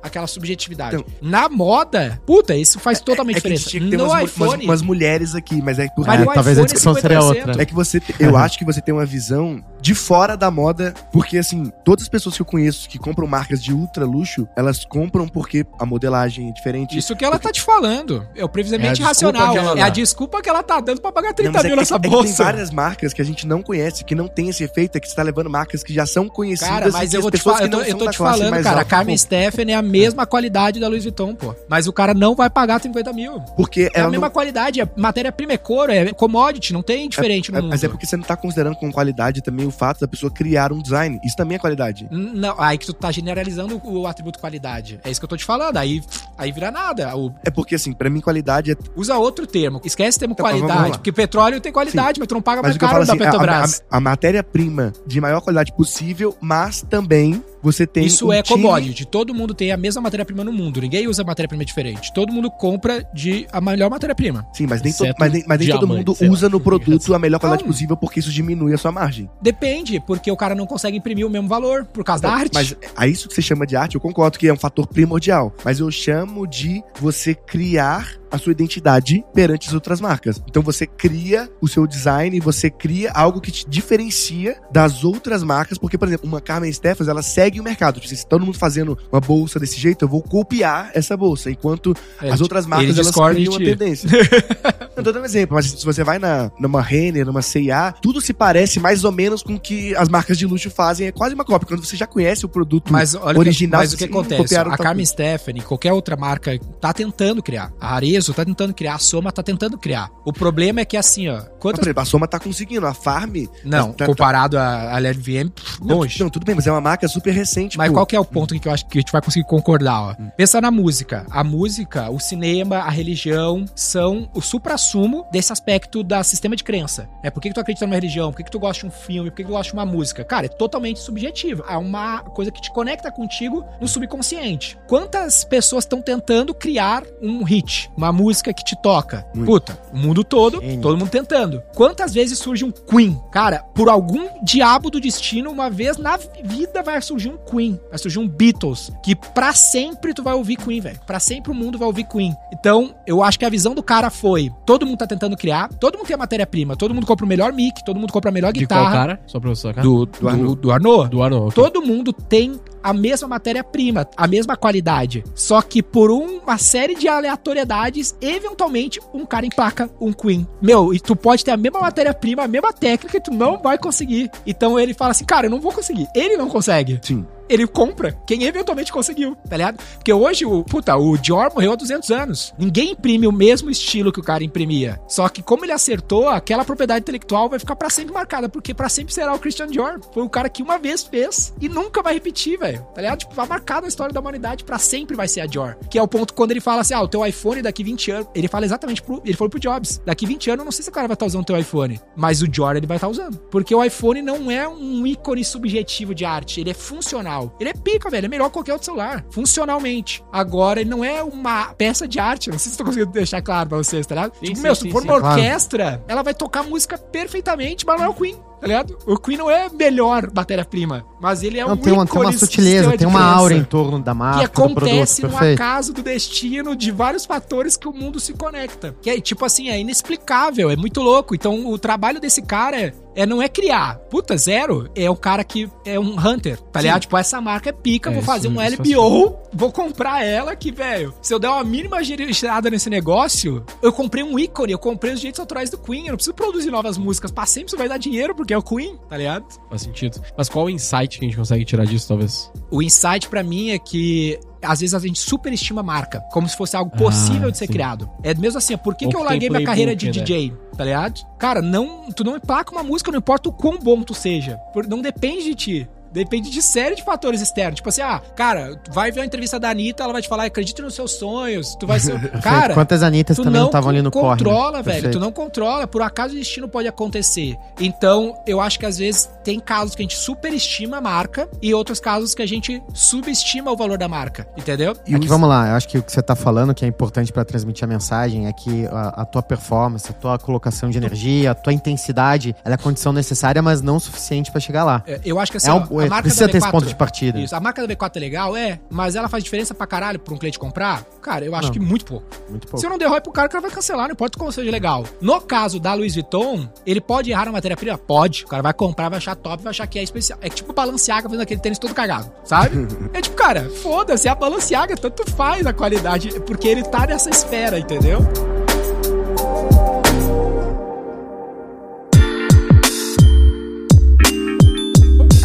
aquela subjetividade. Então- na moda, puta, isso faz totalmente É que a gente diferença. no umas, iPhone, umas, umas mulheres aqui, mas é por É, talvez a é discussão seria 50%. outra. É que você, eu acho que você tem uma visão de fora da moda, porque assim, todas as pessoas que eu conheço que compram marcas de ultra luxo, elas compram porque a modelagem é diferente. Isso que ela tá te falando. É o previsamente É racional. ela É a desculpa que ela tá dando pra pagar 30 Não, é mil que- nessa é bolsa. Tem várias marcas que a gente não conhece, que não tem esse efeito, é que você tá levando marcas que já são conhecidas. Cara, mas eu as vou te falar, eu tô, eu tô te falando, cara, a Carmen. Stephanie é a mesma qualidade da Louis Vuitton, pô. Mas o cara não vai pagar 50 mil. Porque É a mesma não... qualidade, é matéria-prima é couro, é commodity, não tem diferente no É, mundo. mas é porque você não tá considerando com qualidade também o fato da pessoa criar um design. Isso também é qualidade. Não, aí que tu tá generalizando o atributo qualidade. É isso que eu tô te falando. Aí, aí vira nada. O- É porque, assim, pra mim, qualidade é. usa outro termo. Esquece o termo Então, vamos qualidade. Porque petróleo tem qualidade, mas tu não paga Mas mais caro da assim, Petrobras. a, a, a matéria-prima de maior qualidade possível, mas também você tem. Isso um é time- commodity. Todo mundo tem a mesma matéria-prima no mundo. Ninguém usa matéria-prima diferente. Todo mundo compra de a melhor matéria-prima. Sim, mas nem, to- mas nem, mas nem todo mundo sei lá. usa no produto a melhor qualidade possível, porque isso diminui a sua margem. Depende, porque o cara não consegue imprimir o mesmo valor por causa da arte. Mas a isso que você chama de arte, eu concordo que é um fator primordial. Mas eu chamo de você criar a sua identidade perante as outras marcas. Então você cria o seu design, você cria algo que te diferencia das outras marcas, porque, por exemplo, uma Carmen Stephens, ela segue o mercado. Tipo, se todo mundo fazendo uma bolsa desse jeito, eu vou copiar essa bolsa, enquanto É, as outras marcas elas criam uma tendência. Eu tô dando um exemplo, mas se você vai na, numa Renner, numa C&A, tudo se parece mais ou menos com o que as marcas de luxo fazem. É quase uma cópia. Quando você já conhece o produto Mas olha original, mas o que acontece? A Carmen Stephanie, qualquer outra marca, tá tentando criar. A Arezzo tá tentando criar, a Soma tá tentando criar. O problema é que assim, ó, quantas exemplo, a Soma tá conseguindo. A Farm. não, tá- tá- comparado à à LVM, pff, Não, longe. não, tudo bem, mas é uma marca super recente. Mas pô. qual que é o ponto em que eu acho que a gente vai conseguir concordar, ó? Pensa na música. A música, o cinema, a religião são o supra-sumo desse aspecto da sistema de crença. É por que, que tu acredita numa religião? Por que, que tu gosta de um filme? Por que, que tu gosta de uma música? Cara, é totalmente subjetivo. É uma coisa que te conecta contigo no subconsciente. Quantas pessoas estão tentando criar um hit, uma música que te toca? Muito. Puta, o mundo todo, Gênio. todo mundo tentando. Quantas vezes surge um Queen? Cara, por algum diabo do destino, uma vez na vida vai surgir um Queen, vai surgir um Beatles, que pra sempre tu vai ouvir Queen, velho. Pra sempre o mundo vai ouvir Queen. Então, eu acho que a visão do cara foi: todo mundo tá tentando criar, todo mundo tem a matéria-prima, todo mundo compra o melhor mic, todo mundo compra a melhor De qual guitarra. cara? Só pra eu sacar. Do, do, Arnaud. do Arnaud. Do ano. ok. Todo mundo tem a mesma matéria-prima, a mesma qualidade. Só que por uma série de aleatoriedades, eventualmente um cara emplaca um Queen. Meu, e tu pode ter a mesma matéria-prima, a mesma técnica, e tu não vai conseguir. Então ele fala assim, cara, eu não vou conseguir. Ele não consegue. Sim. Ele compra quem eventualmente conseguiu, tá ligado? Porque hoje, o, puta, o Dior morreu há 200 anos. Ninguém imprime o mesmo estilo que o cara imprimia. Só que como ele acertou, aquela propriedade intelectual vai ficar pra sempre marcada, porque pra sempre será o Christian Dior. Foi o cara que uma vez fez e nunca vai repetir, velho. Tá ligado? Tipo, vai marcar na história da humanidade pra sempre vai ser a Dior. Que é o ponto quando ele fala assim: ah, o teu iPhone daqui 20 anos. Ele fala exatamente pro. Ele falou pro Jobs: daqui 20 anos eu não sei se o cara vai estar usando o teu iPhone, mas o Dior ele vai estar usando. Porque o iPhone não é um ícone subjetivo de arte, ele é funcional. Ele é pica, velho. É melhor que qualquer outro celular. Funcionalmente. Agora, ele não é uma peça de arte. Não sei se tô conseguindo deixar claro pra vocês, tá ligado? Sim, tipo, sim, meu, sim, se for sim, uma claro. orquestra, ela vai tocar música perfeitamente, mas não é o Queen. Tá ligado? O Queen não é a melhor matéria-prima, mas ele é Não, um tem, uma, tem uma sutileza, tem uma aura em torno da marca, que do produto, acontece no perfeito. acaso do destino de vários fatores que o mundo se conecta. Que é tipo assim, é inexplicável, é muito louco. Então o trabalho desse cara é, é não é criar. Puta, zero. É o cara que é um hunter, tá ligado? Tipo, essa marca é pica, É, vou fazer um isso LBO, vou comprar ela que, velho, se eu der uma mínima girada nesse negócio, eu comprei um ícone, eu comprei os direitos autorais do Queen, eu não preciso produzir novas músicas, pra sempre isso vai dar dinheiro porque é o Queen, tá ligado? Faz sentido. Mas qual o insight que a gente consegue tirar disso, talvez? O insight pra mim é que às vezes a gente superestima a marca, como se fosse algo possível Ah, de ser sim. criado. É mesmo assim, por que, que eu larguei minha carreira de playbook, DJ, tá ligado? Cara, não, tu não emplaca uma música, não importa o quão bom tu seja. por- Não depende de ti. Depende de série de fatores externos. Tipo assim, ah, cara, tu vai ver a entrevista da Anitta, ela vai te falar, acredita nos seus sonhos, tu vai ser. Cara, Quantas Anitas tu também não não estavam ali no corre. né? controla, velho. Perfeito. Tu não controla. Por acaso o destino pode acontecer. Então, eu acho que às vezes tem casos que a gente superestima a marca e outros casos que a gente subestima o valor da marca. Entendeu? E que os- vamos lá, eu acho que o que você tá falando que é importante pra transmitir a mensagem é que a, a tua performance, a tua colocação de energia, a tua intensidade, ela é a condição necessária, mas não suficiente pra chegar lá. É, Eu acho que assim, É ó, um- a marca precisa da ter esse V4 ponto de partida. Isso, a marca da V4 é legal, é, mas ela faz diferença pra caralho pra um cliente comprar? Cara, eu acho Não. que muito pouco. Muito pouco. Se eu não der ROI pro cara, o cara vai cancelar, não importa como seja legal. No caso da Louis Vuitton, ele pode errar na matéria-prima? Pode. O cara vai comprar, vai achar top, vai achar que é especial. É tipo Balenciaga fazendo aquele tênis todo cagado, sabe? é tipo, cara, foda-se, é a Balenciaga, tanto faz a qualidade, porque ele tá nessa esfera, entendeu?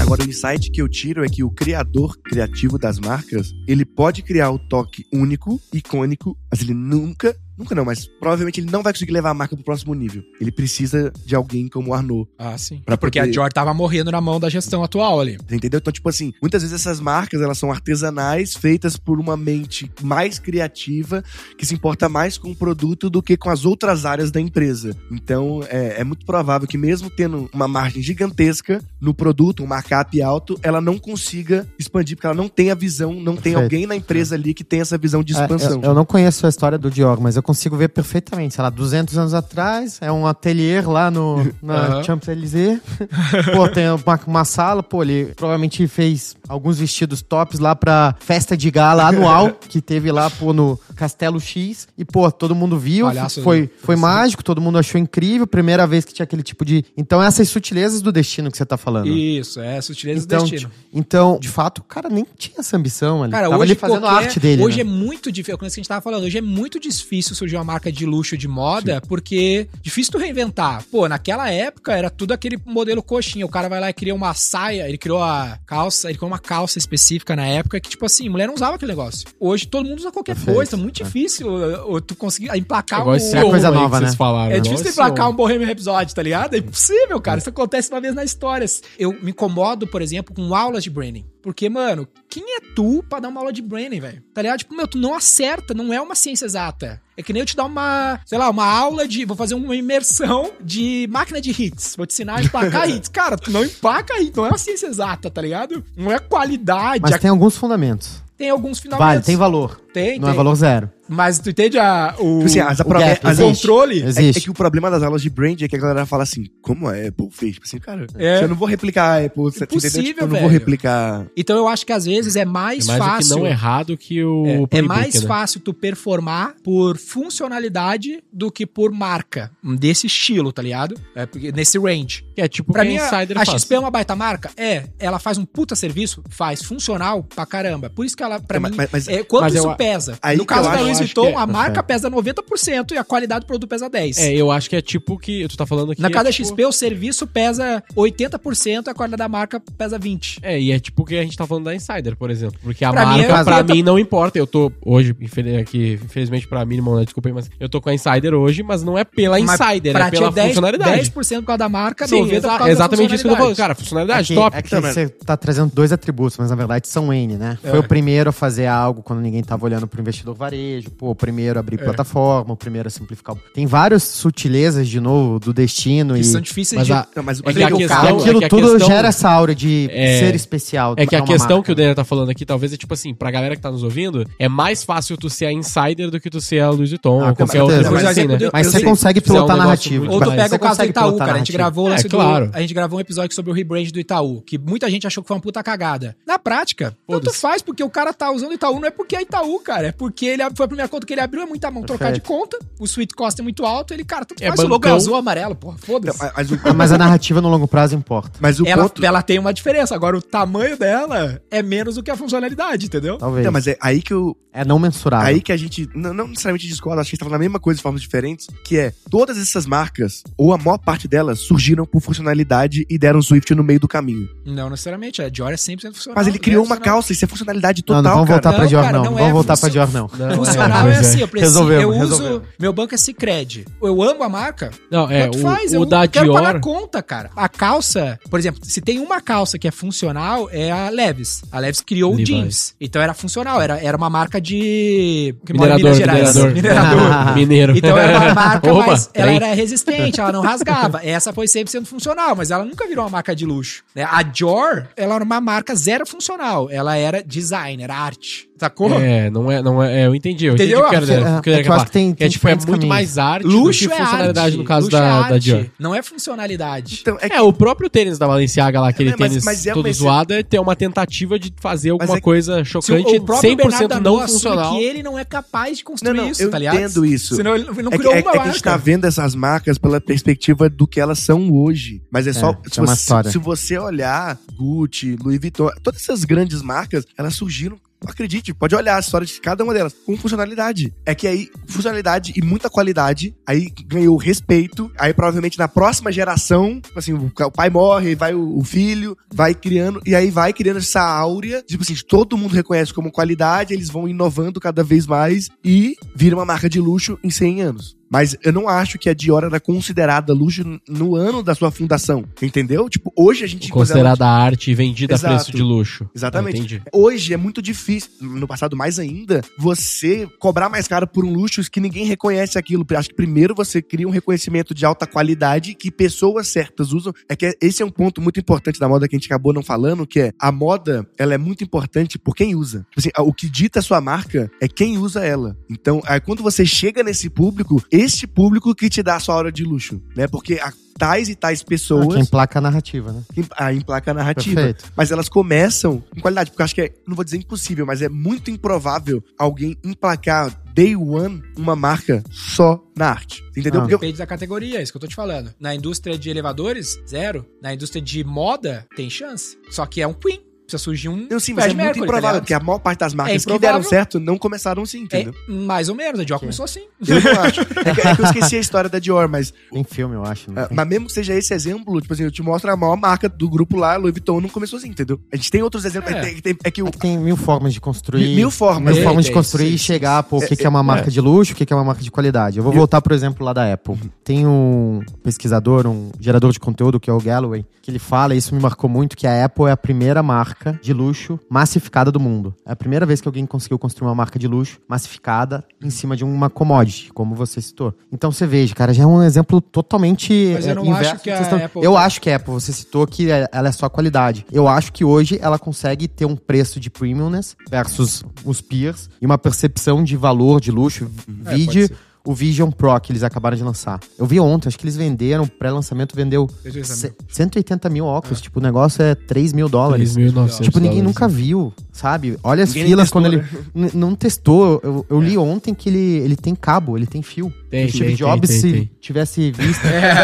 Agora, o insight que eu tiro é que o criador criativo das marcas, ele pode criar o toque único, icônico, mas ele nunca, nunca não, mas provavelmente ele não vai conseguir levar a marca pro próximo nível. Ele precisa de alguém como o Arnaud. Ah, sim. Pra porque poder- a Dior tava morrendo na mão da gestão atual ali. Entendeu? Então, tipo assim, muitas vezes essas marcas, elas são artesanais, feitas por uma mente mais criativa, que se importa mais com o produto do que com as outras áreas da empresa. Então, é, é muito provável que mesmo tendo uma margem gigantesca no produto, um markup alto, ela não consiga expandir, porque ela não tem a visão, não tem Perfeito. alguém na empresa ali que tem essa visão de É, expansão. eu, eu não conheço a história do Dior, mas eu consigo ver perfeitamente. Sei lá, 200 anos atrás, é um ateliê lá no, na. Champs-Élysées. pô, tem uma, uma sala, pô, ele provavelmente fez alguns vestidos tops lá pra festa de gala anual que teve lá, pô, no Castelo X. E, pô, todo mundo viu, Palhaço foi, do- foi mágico, todo mundo achou incrível. Primeira vez que tinha aquele tipo de. Então, essas sutilezas do destino que você tá falando. Isso, é, sutileza Então, do destino. ti- então, de fato, o cara nem tinha essa ambição ali. Cara, Tava hoje ali fazendo a qualquer- arte dele. Hoje né? é muito difícil, como a gente tava falando, hoje é muito difícil surgir uma marca de luxo de moda, porque difícil tu reinventar. Pô, naquela época era tudo aquele modelo coxinha. O cara vai lá e cria uma saia, ele criou a calça, ele criou uma calça específica na época que, tipo assim, mulher não usava aquele negócio. Hoje todo mundo usa qualquer Perfeito, coisa, é muito é. difícil uh, uh, tu conseguir emplacar um... É coisa nova, né? falaram. É Igual difícil emplacar Omo. um Bohemian Rhapsody, tá ligado? É impossível, cara. Isso acontece uma vez na história. Eu me incomodo, por exemplo, com aulas de branding. Porque, mano, quem é tu pra dar uma aula de branding, velho? Tá ligado? Tipo, meu, tu não acerta, não é uma ciência exata. É que nem eu te dar uma, sei lá, uma aula de. Vou fazer uma imersão de máquina de hits. Vou te ensinar a emplacar hits. Cara, tu não empaca hits, não é uma ciência exata, tá ligado? Não é qualidade. Mas a- tem alguns fundamentos. tem alguns finalmente. Vale, tem valor. Tem, Não tem. é valor zero. Mas tu entende a, o, Tipo assim, as o gap as- existe. controle? É, Existe. é que o problema das aulas de brand é que a galera fala assim, como a Apple fez? Tipo assim, cara, É. eu não vou replicar a Apple, você Impossível, entendeu? Tipo, eu não vou replicar... Então eu acho que às vezes é mais, É mais fácil. o que não errado que o É, é mais né? fácil tu performar por funcionalidade do que por marca. Desse estilo, tá ligado? É, porque- nesse range. Que é tipo Pra mim, a a, Insider a. XP é uma baita marca? É. Ela faz um puta serviço? Faz. Funcional pra caramba. Por isso que ela, pra Mas- mim, mas- mas- é, quanto mas eu isso a- pesa? aí no que caso eu da acho- Que é- a marca é. pesa 90% e a qualidade do produto pesa 10%. É, eu acho que é tipo que tu tá falando aqui. Na é cada tipo- XP, o serviço pesa 80%, a qualidade da marca pesa 20%. É, e é tipo o que a gente tá falando da Insider, por exemplo. Porque a Pra mim, marca, é- pra eu- mim, não importa. Eu tô hoje, infeliz- aqui, infelizmente pra mínimo, né? Desculpa aí, mas eu tô com a Insider hoje, mas não é pela Mas Insider, pra é pela 10, funcionalidade. 10% por causa da marca, Sim, 90% por exa- causa da exatamente isso que eu tô falando. Cara, funcionalidade, É que, top. é que você tá trazendo dois atributos, mas na verdade são N, né? É. Foi o primeiro a fazer algo quando ninguém tava olhando pro investidor varejo, pô, o primeiro a abrir É. plataforma, o primeiro a simplificar. o- Tem várias sutilezas, de novo, do destino Que e... são difíceis Mas de... a- Não, mas o É que a questão- E falo- aquilo é que a tudo questão- gera essa aura de É- ser especial. É que a questão marca. que o Daniel tá falando aqui, talvez é tipo assim, pra galera que tá nos ouvindo, é mais fácil tu ser a Insider do que tu ser a Louis Vuitton Ah, ou qualquer outra coisa Mas assim, né? Mas você consegue um pilotar a negócio narrativa. Ou tu pega o caso do Itaú, cara. A gente gravou o É, lance do- claro. A gente gravou um episódio sobre o rebrand do Itaú, que muita gente achou que foi uma puta cagada. Na prática, tanto faz, porque o cara tá usando o Itaú, não é porque é Itaú, cara. É porque ele foi a primeira conta que ele abriu, é muita mão trocar de Perfeito. conta, o sweet cost é muito alto, ele, cara, tanto É faz, o logo é azul amarelo, porra, Então, foda-se. mas- mas o, Mas a narrativa no longo prazo importa. mas o Ela, ponto... ela tem uma diferença, agora o tamanho dela é menos do que a funcionalidade, entendeu? Talvez. Então, mas é aí que eu, É não mensurável. Aí que a gente, não, não necessariamente discorda, acho que a gente tá falando a mesma coisa de formas diferentes, que é, todas essas marcas, ou a maior parte delas, surgiram por funcionalidade e deram Swift no meio do caminho. Não necessariamente, a Dior é 100% funcional. Mas ele criou é uma calça, isso é funcionalidade Não, total, não vamos cara. voltar pra Não, Dior, cara, não. não é Vamos voltar pra funcio- Dior, não. Não, Funcional é, pois assim, eu preciso. Resolvemos, eu uso. Meu banco é Cicred. Eu amo a marca. Não, é, o, faz, o eu da quero pagar Dior... conta, cara. A calça, por exemplo, se tem uma calça que é funcional, é a Levis. A Levis criou Levi's. o jeans. Então era funcional, era, era uma marca de. que Minerador, Minas Gerais. minerador. Minerador. Mineiro. Então era uma marca, Opa, mas ela era resistente, ela não rasgava. Essa foi sempre sendo funcional, mas ela nunca virou uma marca de luxo. né? A Dior, ela era uma marca zero funcional. Ela era design, era arte. Sacou? É, não é, não é, é, eu entendi. Eu Entendeu? entendi o que era, É, o que eu é que eu acho que tem- Que é, tem tipo, é muito caminhos. mais arte Luxo do que é funcionalidade arte. no caso Luxo é da, arte, da Dior. Não é funcionalidade. Então, é que É, o próprio tênis da Balenciaga lá, aquele É, mas- tênis mas é- todo mas- zoado, é ter uma tentativa de fazer alguma é coisa Se o, chocante o próprio 100% Bernardo não funcional. que ele não é capaz de construir Não, não, isso, eu tá ligado? entendo isso. Senão ele não É que, criou é- uma é que a marca. gente tá vendo essas marcas pela perspectiva do que elas são hoje. Mas é só. É, você, se você olhar Gucci, Louis Vuitton, todas essas grandes marcas, elas surgiram. Acredite, pode olhar a história de cada uma delas com funcionalidade. É que aí, funcionalidade e muita qualidade, aí ganhou respeito. Aí provavelmente na próxima geração, assim, o pai morre, vai o, o filho, vai criando, e aí vai criando essa áurea, tipo assim, todo mundo reconhece como qualidade, eles vão inovando cada vez mais e vira uma marca de luxo em 100 anos. Mas eu não acho que a Dior era considerada luxo no ano da sua fundação. Entendeu? Tipo, hoje a gente Considerada arte e vendida a Exato. preço de luxo. Exatamente. Hoje é muito difícil, no passado mais ainda, você cobrar mais caro por um luxo que ninguém reconhece aquilo. Acho que primeiro você cria um reconhecimento de alta qualidade que pessoas certas usam. É que esse é um ponto muito importante da moda que a gente acabou não falando, que é a moda, ela é muito importante por quem usa. Tipo assim, o que dita a sua marca é quem usa ela. Então, aí quando você chega nesse público, este público que te dá a sua hora de luxo, né? Porque a tais e tais Ah, pessoas Quem placa a narrativa, né? em, ah, em placa narrativa. Perfeito. Mas elas começam com qualidade, porque eu acho que é, não vou dizer impossível, mas é muito improvável alguém emplacar day one uma marca só na arte. Entendeu? Ah. Porque eu- Depende da categoria, é isso que eu tô te falando. Na indústria de elevadores, zero. Na indústria de moda, tem chance. Só que é um Queen. Precisa surgir um. eu sim, mas é muito tá improvável, ligado? porque a maior parte das marcas É que deram certo não começaram assim, É, entendeu? mais ou menos. A Dior começou assim. Eu não acho. É que, é que eu esqueci a história da Dior, mas, Tem filme, eu acho. Não tem? mas mesmo que seja esse exemplo, tipo assim, eu te mostro a maior marca do grupo lá, Louis Vuitton, não começou assim, entendeu? A gente tem outros exemplos. É. É, que tem- é que o. É tem mil formas de construir. Mil- formas. Mil É, formas de é construir e chegar, pô, o que, que é uma marca de luxo, o que, que é uma marca de qualidade. Eu vou Eu- voltar, por exemplo, lá da Apple. Tem um pesquisador, um gerador de conteúdo, que é o Galloway, que ele fala, e isso me marcou muito, que a Apple é a primeira marca de luxo massificada do mundo. É a primeira vez que alguém conseguiu construir uma marca de luxo massificada em cima de uma commodity, como você citou. Então você veja, cara, já é um exemplo totalmente Mas eu é, não inverso acho que a estão- Apple- Eu acho que a Apple, você citou que é- ela é só qualidade. Eu acho que hoje ela consegue ter um preço de premiumness versus os peers e uma percepção de valor, de luxo. É, Vide pode ser. O Vision Pro que eles acabaram de lançar. Eu vi ontem, acho que eles venderam, pré-lançamento vendeu Deixa eu ver ce- essa- 180 mil óculos. Tipo, o negócio é 3 mil dólares. 3.900 Tipo, ninguém dólares. nunca viu, sabe? Olha as Ninguém filas testou, quando ele. né? Não testou. Eu, eu li ontem que ele, ele tem cabo, ele tem fio. Tem, o Steve tem, Jobs, tem, se tem, tivesse visto,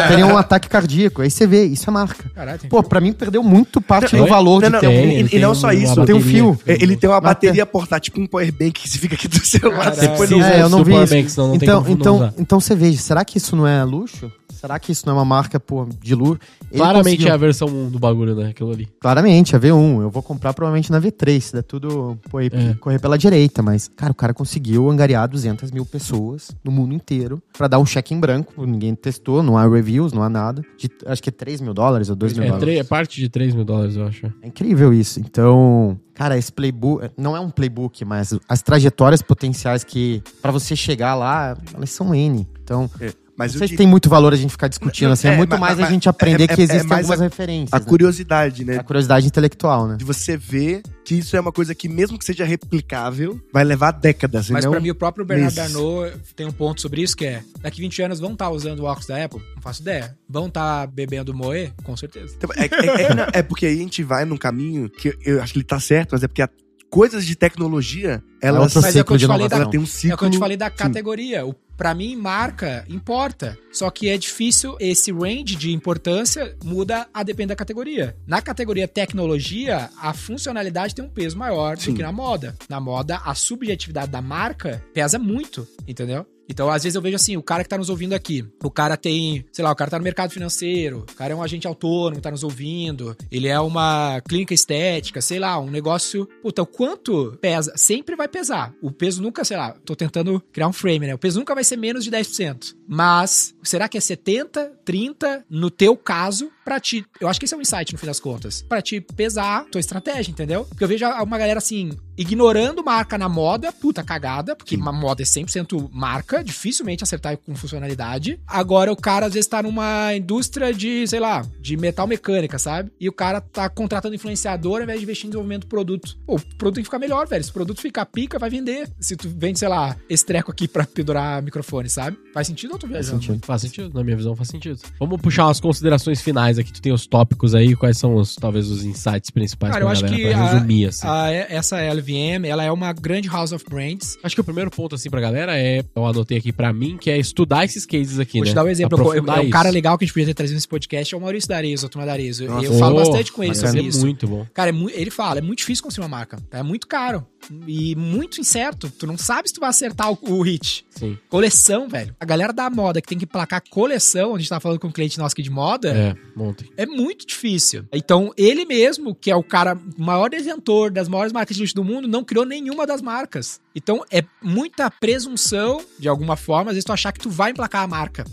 teria um ataque cardíaco. Aí você vê, isso é marca. Caralho, Pô, pra mim perdeu muito parte do valor Não, de não, ter. Tem, e- ele e não só isso, tem um fio. É, Ele tem uma Mas bateria portátil, tipo um powerbank que se fica aqui do seu lado. Caralho. Depois não Sim, É, eu não vi isso. senão não tem então, não então, usar. então você veja, será que isso não é luxo? Será que isso não é uma marca, pô, de luxo? Ele Claramente conseguiu- é a versão 1 do bagulho, né? Aquilo ali. Claramente, a V1. Eu vou comprar provavelmente na V3, se der tudo pô, É. correr pela direita. Mas, cara, o cara conseguiu angariar 200 mil pessoas no mundo inteiro pra dar um cheque em branco. Ninguém testou, não há reviews, não há nada. De, acho que é 3 mil dólares ou 2 mil É, dólares. é parte de 3 mil dólares, eu acho. É incrível isso. Então, cara, esse playbook não é um playbook, mas as trajetórias potenciais que pra você chegar lá, elas são N. Então, Mas não eu sei se tem muito valor a gente ficar discutindo assim. É, é, muito mas- mais a mas- gente aprender é- que é- é existem mais algumas a- referências. a né? curiosidade, né? A curiosidade intelectual, né? De você ver que isso é uma coisa que, mesmo que seja replicável, vai levar décadas. Mas pra mim, o próprio Bernardo meses. Arnault tem um ponto sobre isso, que é, daqui 20 anos vão estar usando o óculos da Apple? Não faço ideia. Vão estar bebendo Moe? Com certeza. Então, É, é- é- é porque aí a gente vai num caminho que eu acho que ele tá certo, mas é porque a- coisas de tecnologia, elas, Mas é o que eu ciclo te de falei da- ela tem um É ciclo. o que eu te falei da sim. categoria. O, pra mim, marca importa. Só que é difícil, esse range de importância muda a depender da categoria. Na categoria tecnologia, a funcionalidade tem um peso maior Sim. do que na moda. Na moda, a subjetividade da marca pesa muito, entendeu? Então, às vezes eu vejo assim, o cara que tá nos ouvindo aqui, o cara tem, sei lá, o cara tá no mercado financeiro, o cara é um agente autônomo, tá nos ouvindo, ele é uma clínica estética, sei lá, um negócio. Puta, o quanto pesa? Sempre vai pesar. O peso nunca, sei lá, tô tentando criar um frame, né? O peso nunca vai ser menos de 10%. Mas será que é 70, 30 no teu caso pra ti? Eu acho que esse é um insight no fim das contas. Pra te pesar tua estratégia, entendeu? Porque eu vejo uma galera assim, ignorando marca na moda, puta cagada, porque uma moda é 100% marca, dificilmente acertar com funcionalidade. Agora o cara às vezes tá numa indústria de, sei lá, de metal mecânica, sabe? E o cara tá contratando influenciador ao invés de investir em desenvolvimento do produto. Pô, o produto tem que ficar melhor, velho. Se o produto ficar pica, vai vender. Se tu vende, sei lá, esse treco aqui pra pendurar microfone, sabe? Faz sentido ou tu viajando? sentido. Faz sentido, na minha visão faz sentido. Vamos puxar umas considerações finais aqui. Tu tem os tópicos aí, quais são os, talvez, os insights principais Cara, eu pra acho galera, que pra a- resumir, assim. A- essa LVM, ela é uma grande house of brands. Acho que o primeiro ponto, assim, pra galera é, eu anotei aqui pra mim, que é estudar esses cases aqui, Vou né? te dar um exemplo. Aprofundar É um cara legal que a gente podia ter trazido nesse podcast, é o Maurício Darezo, a turma Darezo. Nossa. Eu falo Oh, bastante com ele sobre ser isso. muito bom. Cara, é mu- ele fala, é muito difícil construir uma marca. É muito caro. E muito incerto. Tu não sabe se tu vai acertar o, o hit. Sim. Coleção, velho. A galera da moda que tem que placar coleção, a gente tá falando com um cliente nosso aqui de moda, É, ontem. é muito difícil. Então, ele mesmo, que é o cara maior detentor das maiores marcas de luxo do mundo, não criou nenhuma das marcas. Então, é muita presunção, de alguma forma, às vezes tu achar que tu vai emplacar a marca.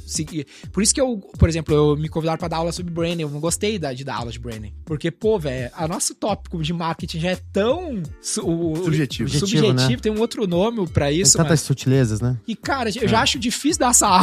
Por isso que eu, por exemplo, eu me convidaram pra dar aula sobre branding, eu não gostei da- de dar aula de branding. Porque, pô, velho, a nosso tópico de marketing já é tão o- Subjetivo. subjetivo, Subjetivo, né? tem um outro nome pra Tem isso, tantas mas... sutilezas, né? E, cara, eu já acho difícil dar essa aula.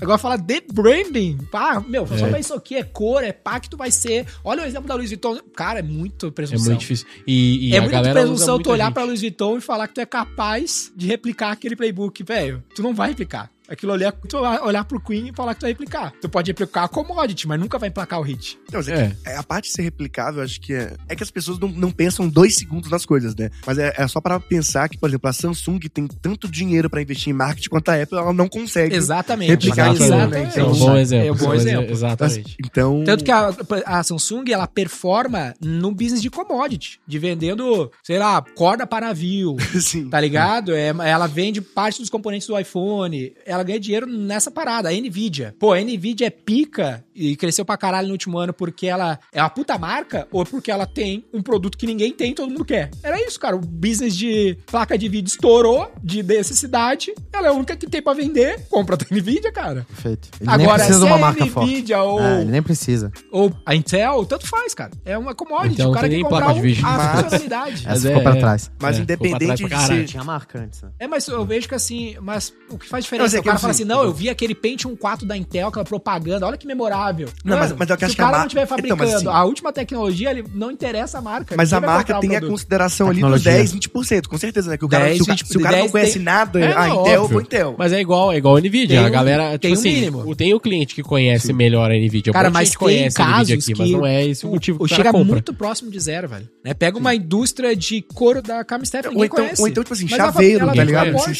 Agora falar de branding. Pá, meu, só É. pra isso aqui é cor, é pá que tu vai ser. Olha o exemplo da Louis Vuitton. Cara, é muito É presunção. muito difícil. E, e é a muito galera presunção tu olhar gente. pra Louis Vuitton e falar que tu é capaz de replicar aquele playbook, velho. Tu não vai replicar. Aquilo ali é tu vai olhar pro Queen e falar que tu vai replicar. Tu pode replicar a commodity, mas nunca vai emplacar o hit. Não, mas é É. que é, a parte de ser replicável, acho que é, é que as pessoas não, não pensam dois segundos nas coisas, né? Mas é, é só para pensar que, por exemplo, a Samsung tem tanto dinheiro pra investir em marketing quanto a Apple, ela não consegue. Exatamente. Replicar aquilo, né? Exatamente. É um Então, bom É exemplo. um bom bom exemplo. Exatamente. Então. Tanto que a, a Samsung, ela performa no business de commodity, de vendendo, sei lá, corda para navio, Sim. tá ligado? É, ela vende parte dos componentes do iPhone, ela ganha dinheiro nessa parada, a Nvidia. Pô, a Nvidia é pica e cresceu pra caralho no último ano porque ela é uma puta marca ou porque ela tem um produto que ninguém tem e todo mundo quer. Era isso, cara. O business de placa de vídeo estourou de necessidade, ela é a única que tem pra vender, compra da Nvidia, cara. Perfeito. Ele nem Agora, precisa se de uma é marca forte. Nvidia ou É, ele nem precisa. ou a Intel, tanto faz, cara. É uma commodity. Então, o cara não tem tem que nem comprar placa de o- vídeo. a Mas- funcionalidade. Essa Mas ficou é- pra trás. Mas É, independente ficou trás de ser. Tinha marca antes, né? É, mas eu vejo que assim, mas o que faz Não, diferença mas é é o que cara eu fala sei. assim, não, eu vi aquele Pentium 4 da Intel, aquela propaganda, olha que memorável. Não, mas- Mano, mas eu se acho o que a cara não mar- estiver Então, fabricando mas assim- a última tecnologia, ele não interessa a marca. Mas a marca o tem a consideração ali dos Tecnologia. 10, 20%, com certeza, né? Que o cara, 10, se, o, ca- 20, se o cara não 10 conhece tem- nada, É, a não, Intel, eu óbvio. vou Intel. Mas é igual, é igual a Nvidia. Tem a galera, tem tipo um assim, mínimo. o- tem o cliente que conhece melhor a Nvidia. Cara, mas tem conhece a Nvidia casos aqui, que mas não é esse o motivo o que o chega muito próximo de zero, velho. Né? Pega uma indústria de couro da ninguém Ou então, conhece. ou então, tipo assim, Mas chaveiro, tá ligado? Assim,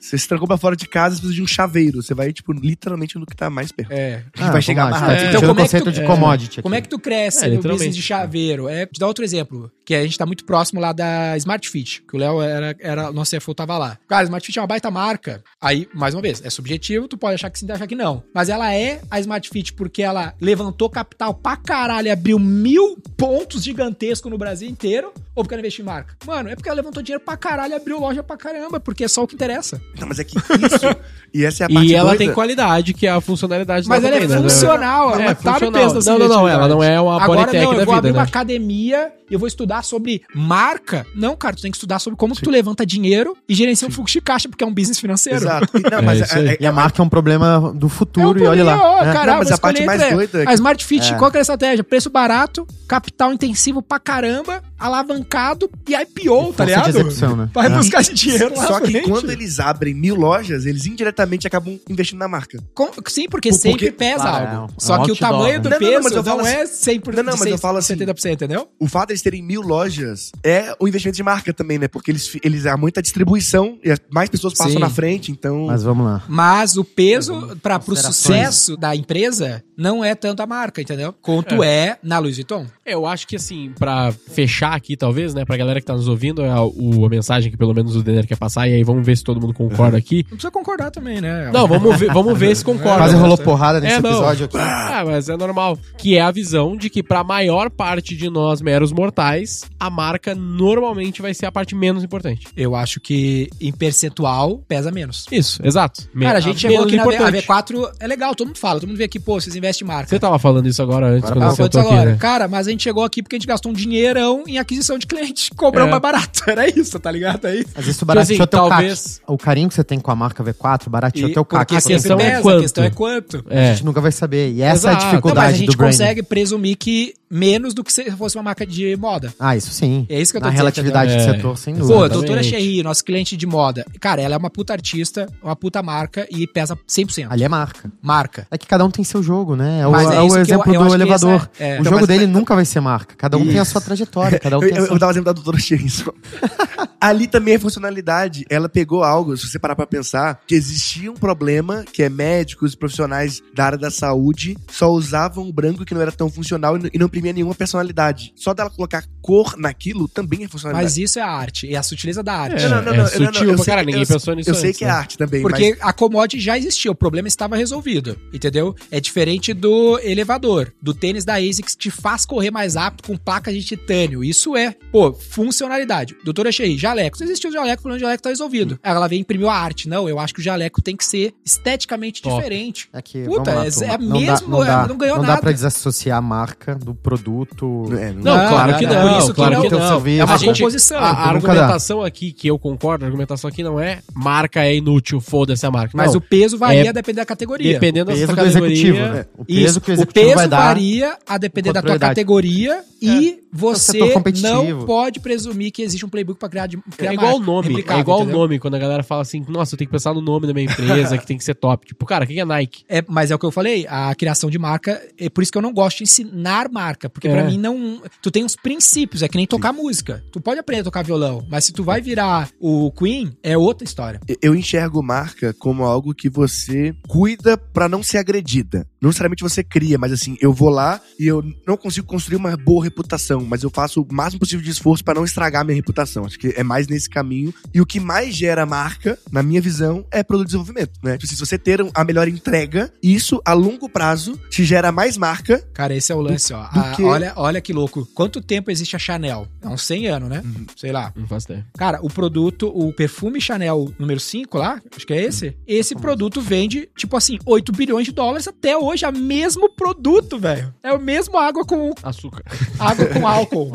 você se trancou pra fora de casa, você precisa de um chaveiro. Você vai, tipo, literalmente no que tá mais perto. É. Que vai chegar vamos mais lá, rápido. tá Então, discutindo como o é que tu- conceito de é, commodity Como é aqui. que tu cresce É, no business de chaveiro? É, te dar outro exemplo, que a gente tá muito próximo lá da Smart Fit, que o Léo era, era, nosso CFO tava lá. Cara, Smart Fit é uma baita marca. Aí, mais uma vez, é subjetivo, tu pode achar que sim, achar que não. Mas ela é a Smart Fit porque ela levantou capital pra caralho, abriu mil pontos gigantescos no Brasil inteiro, ou porque ela investiu em marca? Mano, é porque ela levantou dinheiro pra caralho, abriu loja pra caramba, porque é só o que interessa. Não, mas é que isso. e essa é a parte E ela doida. tem qualidade, que é a funcionalidade Mas ela é também, né? funcional, ela É, não tá no funcional. peso da Não, não, não, ela não é uma Agora Politec não, eu vou vida, abrir uma né? academia e eu vou estudar sobre marca. Não, cara, tu tem que estudar sobre como que tu levanta dinheiro e gerencia um fluxo de caixa, porque é um business financeiro. Exato. E, Não, É mas é- é- E a marca é um problema do É um futuro, e olha lá. ó, É. cara, Não, mas a parte mais doida é que- A Smart Fit, É. qual que é a estratégia? Preço barato, capital intensivo pra caramba, alavancado e IPO, tá Força de ligado? execução, né? Vai É. buscar dinheiro lá Só que frente. quando eles abrem mil lojas, eles indiretamente acabam investindo na marca. Com- Sim, porque Porque- sempre pesa Claro, é algo. é Só um que o tamanho né? do Não, não, peso não, mas não, eu falo é 100%, Não, não, mas eu falo assim- 70%, entendeu? O fato deles terem mil lojas é o investimento de marca também, né? Porque eles, eles há muita distribuição e mais pessoas passam Sim. na frente, então. Mas vamos lá. Mas o peso para pro sucesso da empresa não é tanto a marca, entendeu? Quanto é, na Louis Vuitton. Eu acho que assim, pra fechar aqui, talvez, né, pra galera que tá nos ouvindo, é a, o- a mensagem que pelo menos o Denner quer passar, e aí vamos ver se todo mundo concorda aqui. Não precisa concordar também, né? Não, vamos ver, vamos ver se concorda. Quase né? rolou porrada nesse É, episódio aqui. Ah, mas é normal. Que é a visão de que pra maior parte de nós, meros mortais, a marca normalmente vai ser a parte menos importante. Eu acho que em percentual pesa menos. Isso, exato. Me- Cara, a gente chegou aqui na V- a importante. V4, é legal, todo mundo fala, todo mundo vê aqui, pô, vocês investem em marca. Você tava falando isso agora antes, Agora quando Ah, você foi sentou aqui, agora. né? Cara, mas a gente chegou aqui porque a gente gastou um dinheirão em aquisição de cliente, cobramos É. mais barato. Era isso, tá ligado? É isso. Às vezes tu barateou assim, teu talvez- CAC. O carinho que você tem com a marca V4 barateou E- teu CAC. porque a questão é quanto. a questão é quanto. A É. gente nunca vai saber. E essa é Exato. a Não, dificuldade mas a gente do branding. consegue presumir que menos do que se fosse uma marca de moda. Ah, isso sim. É isso que eu tô Na dizendo, relatividade do É. setor, sem Pô, dúvida. doutora. Cherry, nosso cliente de moda. Cara, ela é uma puta artista, uma puta marca e pesa 100%. Ali é marca. Marca. É que cada um tem seu jogo, né? É o, é é o que eu- exemplo eu do elevador. essa é- é. O Então, jogo mas- dele nunca vai ser marca. Cada um tem a sua trajetória. Cada um Eu, eu, eu dava exemplo da doutora Shenson. Ali também é funcionalidade. Ela pegou algo, se você parar pra pensar, que existia um problema que é médicos e profissionais da área da saúde só usavam o branco que não era tão funcional e não- e não imprimia nenhuma personalidade. Só dela colocar cor naquilo também é funcionalidade. Mas isso é a arte, é a sutileza da arte. É, Não, não, não, é não, eu- sutil não, eu sei caralho, que- ninguém eu- pensou nisso Eu sei antes, que é né? arte também, Porque a commodity já existia, o problema estava resolvido, entendeu? É diferente do elevador, do tênis da ASICS que te faz correr mais rápido com placa de titânio. Isso é, pô, funcionalidade. Doutora Cheia, jaleco. Se existiu o jaleco, falando jaleco tá resolvido. Ela veio e imprimiu a arte. Não, eu acho que o jaleco tem que ser esteticamente Top. diferente. É que, Puta, vamos lá, é- é não mesmo, dá, não, é, dá, não ganhou não nada. dá pra desassociar a marca do produto. É, Não, Não, claro não, que não, não. por isso que claro não. que não. serviço. É uma A gente- composição. A, a dá. argumentação aqui, que eu concordo, a argumentação aqui não é marca é inútil, foda-se a marca. Mas não. o peso varia É- dependendo da categoria. Dependendo da peso sua do categoria... executivo, né? O peso Isso, que o o executivo peso vai dar. varia a depender da tua categoria e você setor competitivo. não pode presumir que existe um playbook pra criar, de, criar É igual o marca, nome, é igual o nome, quando a galera fala assim, nossa, eu tenho que pensar no nome da minha empresa, que tem que ser top. Tipo, cara, o que é Nike? É, mas é o que eu falei, a criação de marca, é por isso que eu não gosto de ensinar marca, porque É. pra mim não, tu tem uns princípios, é que nem tocar música. Tu pode aprender a tocar violão, mas se tu vai virar o Queen, é outra história. Eu enxergo marca como algo que você cuida pra não ser agredida. Não necessariamente você cria, mas assim, eu vou lá e eu não consigo construir uma boa reputação, mas eu faço o máximo possível de esforço pra não estragar minha reputação. Acho que é mais nesse caminho. E o que mais gera marca, na minha visão, é produto de desenvolvimento, né? Tipo assim, se você ter a melhor entrega, isso a longo prazo te gera mais marca. Cara, esse é o lance, ó. do A- que- olha, olha que louco. Quanto tempo existe a Chanel? É uns 100 anos, né? Uhum. Sei lá. Não faço ideia. Cara, o produto, o perfume Chanel número 5 lá, acho que é esse. Esse produto vende, tipo assim, 8 bilhões de dólares até hoje. É o mesmo produto, velho. É o mesmo água com Açúcar. água com álcool.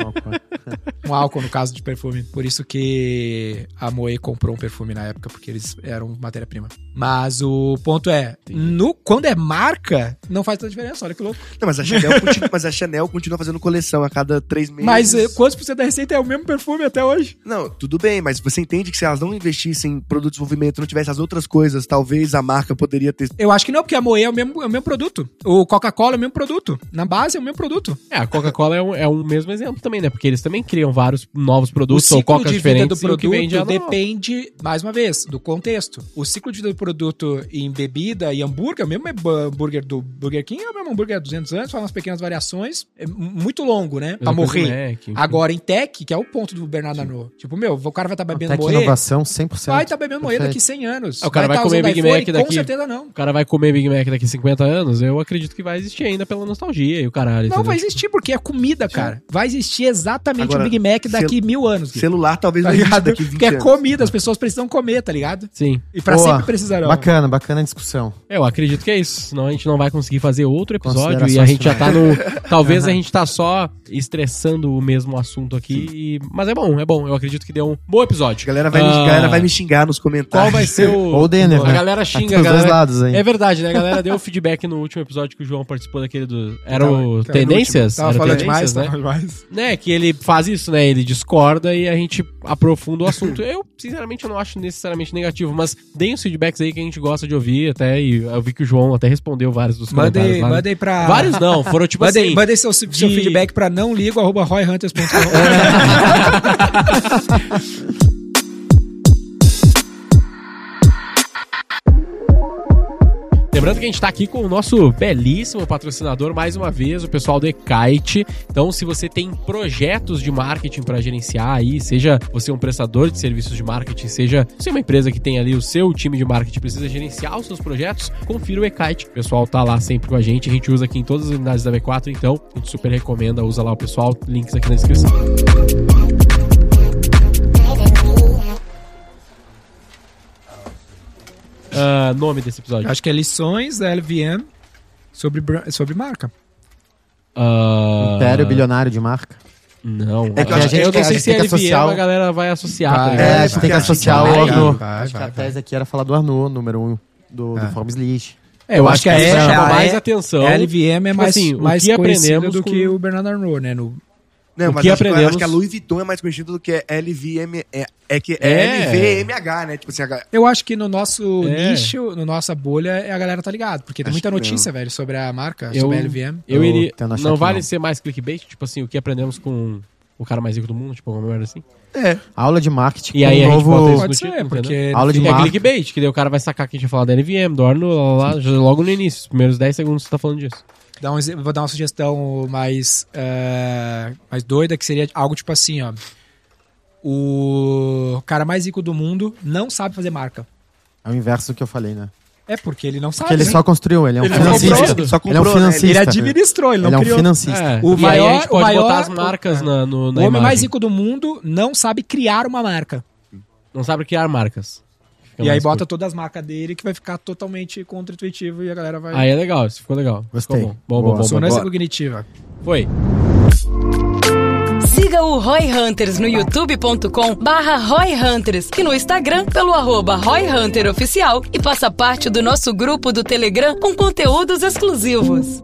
um álcool, no caso de perfume. Por isso que a Moe comprou um perfume na época, porque eles eram matéria-prima. Mas o ponto é, no, quando é marca, não faz tanta diferença. Olha que louco. Não, mas a Chanel, continua, mas a Chanel continua fazendo coleção a cada três meses. Mas eh, quantos por cento da receita é o mesmo perfume até hoje? Não, tudo bem, mas você entende que se elas não investissem em produto de desenvolvimento, não tivessem as outras coisas, talvez a marca poderia ter. Eu acho que não, porque a Moe é o mesmo, é o mesmo produto. O Coca-Cola é o mesmo produto. Na base é o mesmo produto. É, a Coca-Cola é um, é um mesmo exemplo também, né? Porque eles também criam vários novos produtos ou ciclo cocas de vida do diferentes e o que produto vende é normal. depende, mais uma vez, do contexto. O ciclo de vida do produto em bebida e hambúrguer, o mesmo hambúrguer do Burger King é o mesmo hambúrguer há 200 anos, faz umas pequenas variações. É muito longo, né? Pra do morrer. Mac, enfim. Agora, em tech, que é o ponto do Bernardo Arnault. Tipo, meu, o cara vai estar bebendo Tech moer. inovação 100%. Vai estar bebendo moer Perfeito. daqui 100 anos. Ah, o cara vai tá comer Big iPhone? Mac daqui- Com certeza não. O cara vai comer Big Mac daqui 50 anos, eu acredito que vai existir ainda pela nostalgia e o caralho. Não, entendeu? vai existir, porque é comida, cara. Vai existir exatamente Agora, o Big Mac daqui mil anos. Gui. Celular talvez Tá não exista daqui 20 Porque é anos. comida, as pessoas precisam comer, tá ligado? Sim. E pra Boa. sempre precisarão. Bacana, bacana a discussão. Eu acredito que é isso. Senão a gente não vai conseguir fazer outro episódio e a gente já tá no. Talvez a gente tá só estressando o mesmo assunto aqui. e- Mas é bom, é bom. Eu acredito que deu um bom A episódio. galera vai, me, Ah, a galera vai me xingar nos comentários. Qual vai ser o. Ou o Denner, A né? galera Tá xinga, a dois galera. lados aí. É verdade, né? A galera deu feedback no último episódio que o João participou daquele do. Era o Tava- Tendências? Tava Era falando Tendências, demais, né? demais. né, que ele faz isso, né? Ele discorda e a gente aprofunda o assunto. Eu, sinceramente, eu não acho necessariamente negativo, mas deem os feedbacks aí que a gente gosta de ouvir até. E eu vi que o João até respondeu vários dos Mandei, comentários lá, mandei pra. Vários não, foram tipo mandei, assim. mandei seu, seu de- feedback pra não ligo, arroba royhunters.com. Lembrando que a gente tá aqui com o nosso belíssimo patrocinador mais uma vez, o pessoal do Ekite. Então, se você tem projetos de marketing para gerenciar aí, seja você um prestador de serviços de marketing, seja você uma empresa que tem ali o seu time de marketing precisa gerenciar os seus projetos, confira o Ekite. O pessoal tá lá sempre com a gente, a gente usa aqui em todas as unidades da V4, então a gente super recomenda, usa lá o pessoal, links aqui na descrição. Ah, nome desse episódio. Acho que é lições da LVM sobre, sobre marca. Ah, Império bilionário de marca. Não, É que eu acho que eu a não gente sei se que LVM a galera vai associar. Vai, tá É, a gente tem que associar o Arnaud. Acho que a tese aqui era falar do Arnaud, número um do, do É. Forbes List. É, eu, acho que a, isso E- chama a, mais atenção. a LVM é Tipo mais, assim, o mais que aprendemos do com- que o Bernard Arnault, né? No, Não, O mas que acho, que- aprendemos- acho que a Louis Vuitton é mais conhecida do que é LVM. É, é que É. é LVMH, né? Tipo assim, a- Eu acho que no nosso É. nicho, no nossa bolha, a galera tá ligado. Porque tem Acho muita que notícia, velho, sobre a marca, Eu- sobre a LVM. Eu Eu iria. a Não vale não. ser mais clickbait? Tipo assim, o que aprendemos com o cara mais rico do mundo? Tipo, alguma merda assim? é. Aula de marketing E aí com a um gente bota novo... isso Pode no ser, título, porque Aula de É marca. clickbait, que daí o cara vai sacar que a gente ia falar da NVM, do Arno, lá, lá, logo no início, os primeiros 10 segundos você tá falando disso. Dá um vou dar uma sugestão mais, eh, mais doida, que seria algo tipo assim, ó. O cara mais rico do mundo não sabe fazer marca. É o inverso do que eu falei, né? É porque ele não sabe. Porque ele né? só construiu, ele é um Ele financista. comprou, só ele é um comprou, né? financista. Ele administrou, ele não Ele é um criou. financista. É, O e aí a maior- gente pode o maior- botar as marcas é. na, no, O na homem mais imagem. rico do mundo não sabe criar uma marca. Não sabe criar marcas. Fica e aí bota curto. todas as marcas dele que vai ficar totalmente contra-intuitivo e a galera vai. Aí é legal, isso ficou legal. Gostei. Ficou bom, bom, Boa. bom, bom, bom. Sonância cognitiva. Foi. Siga o Roy Hunters no youtube.com barra Roy Hunters e no Instagram pelo arroba Roy Hunter Oficial e faça parte do nosso grupo do Telegram com conteúdos exclusivos.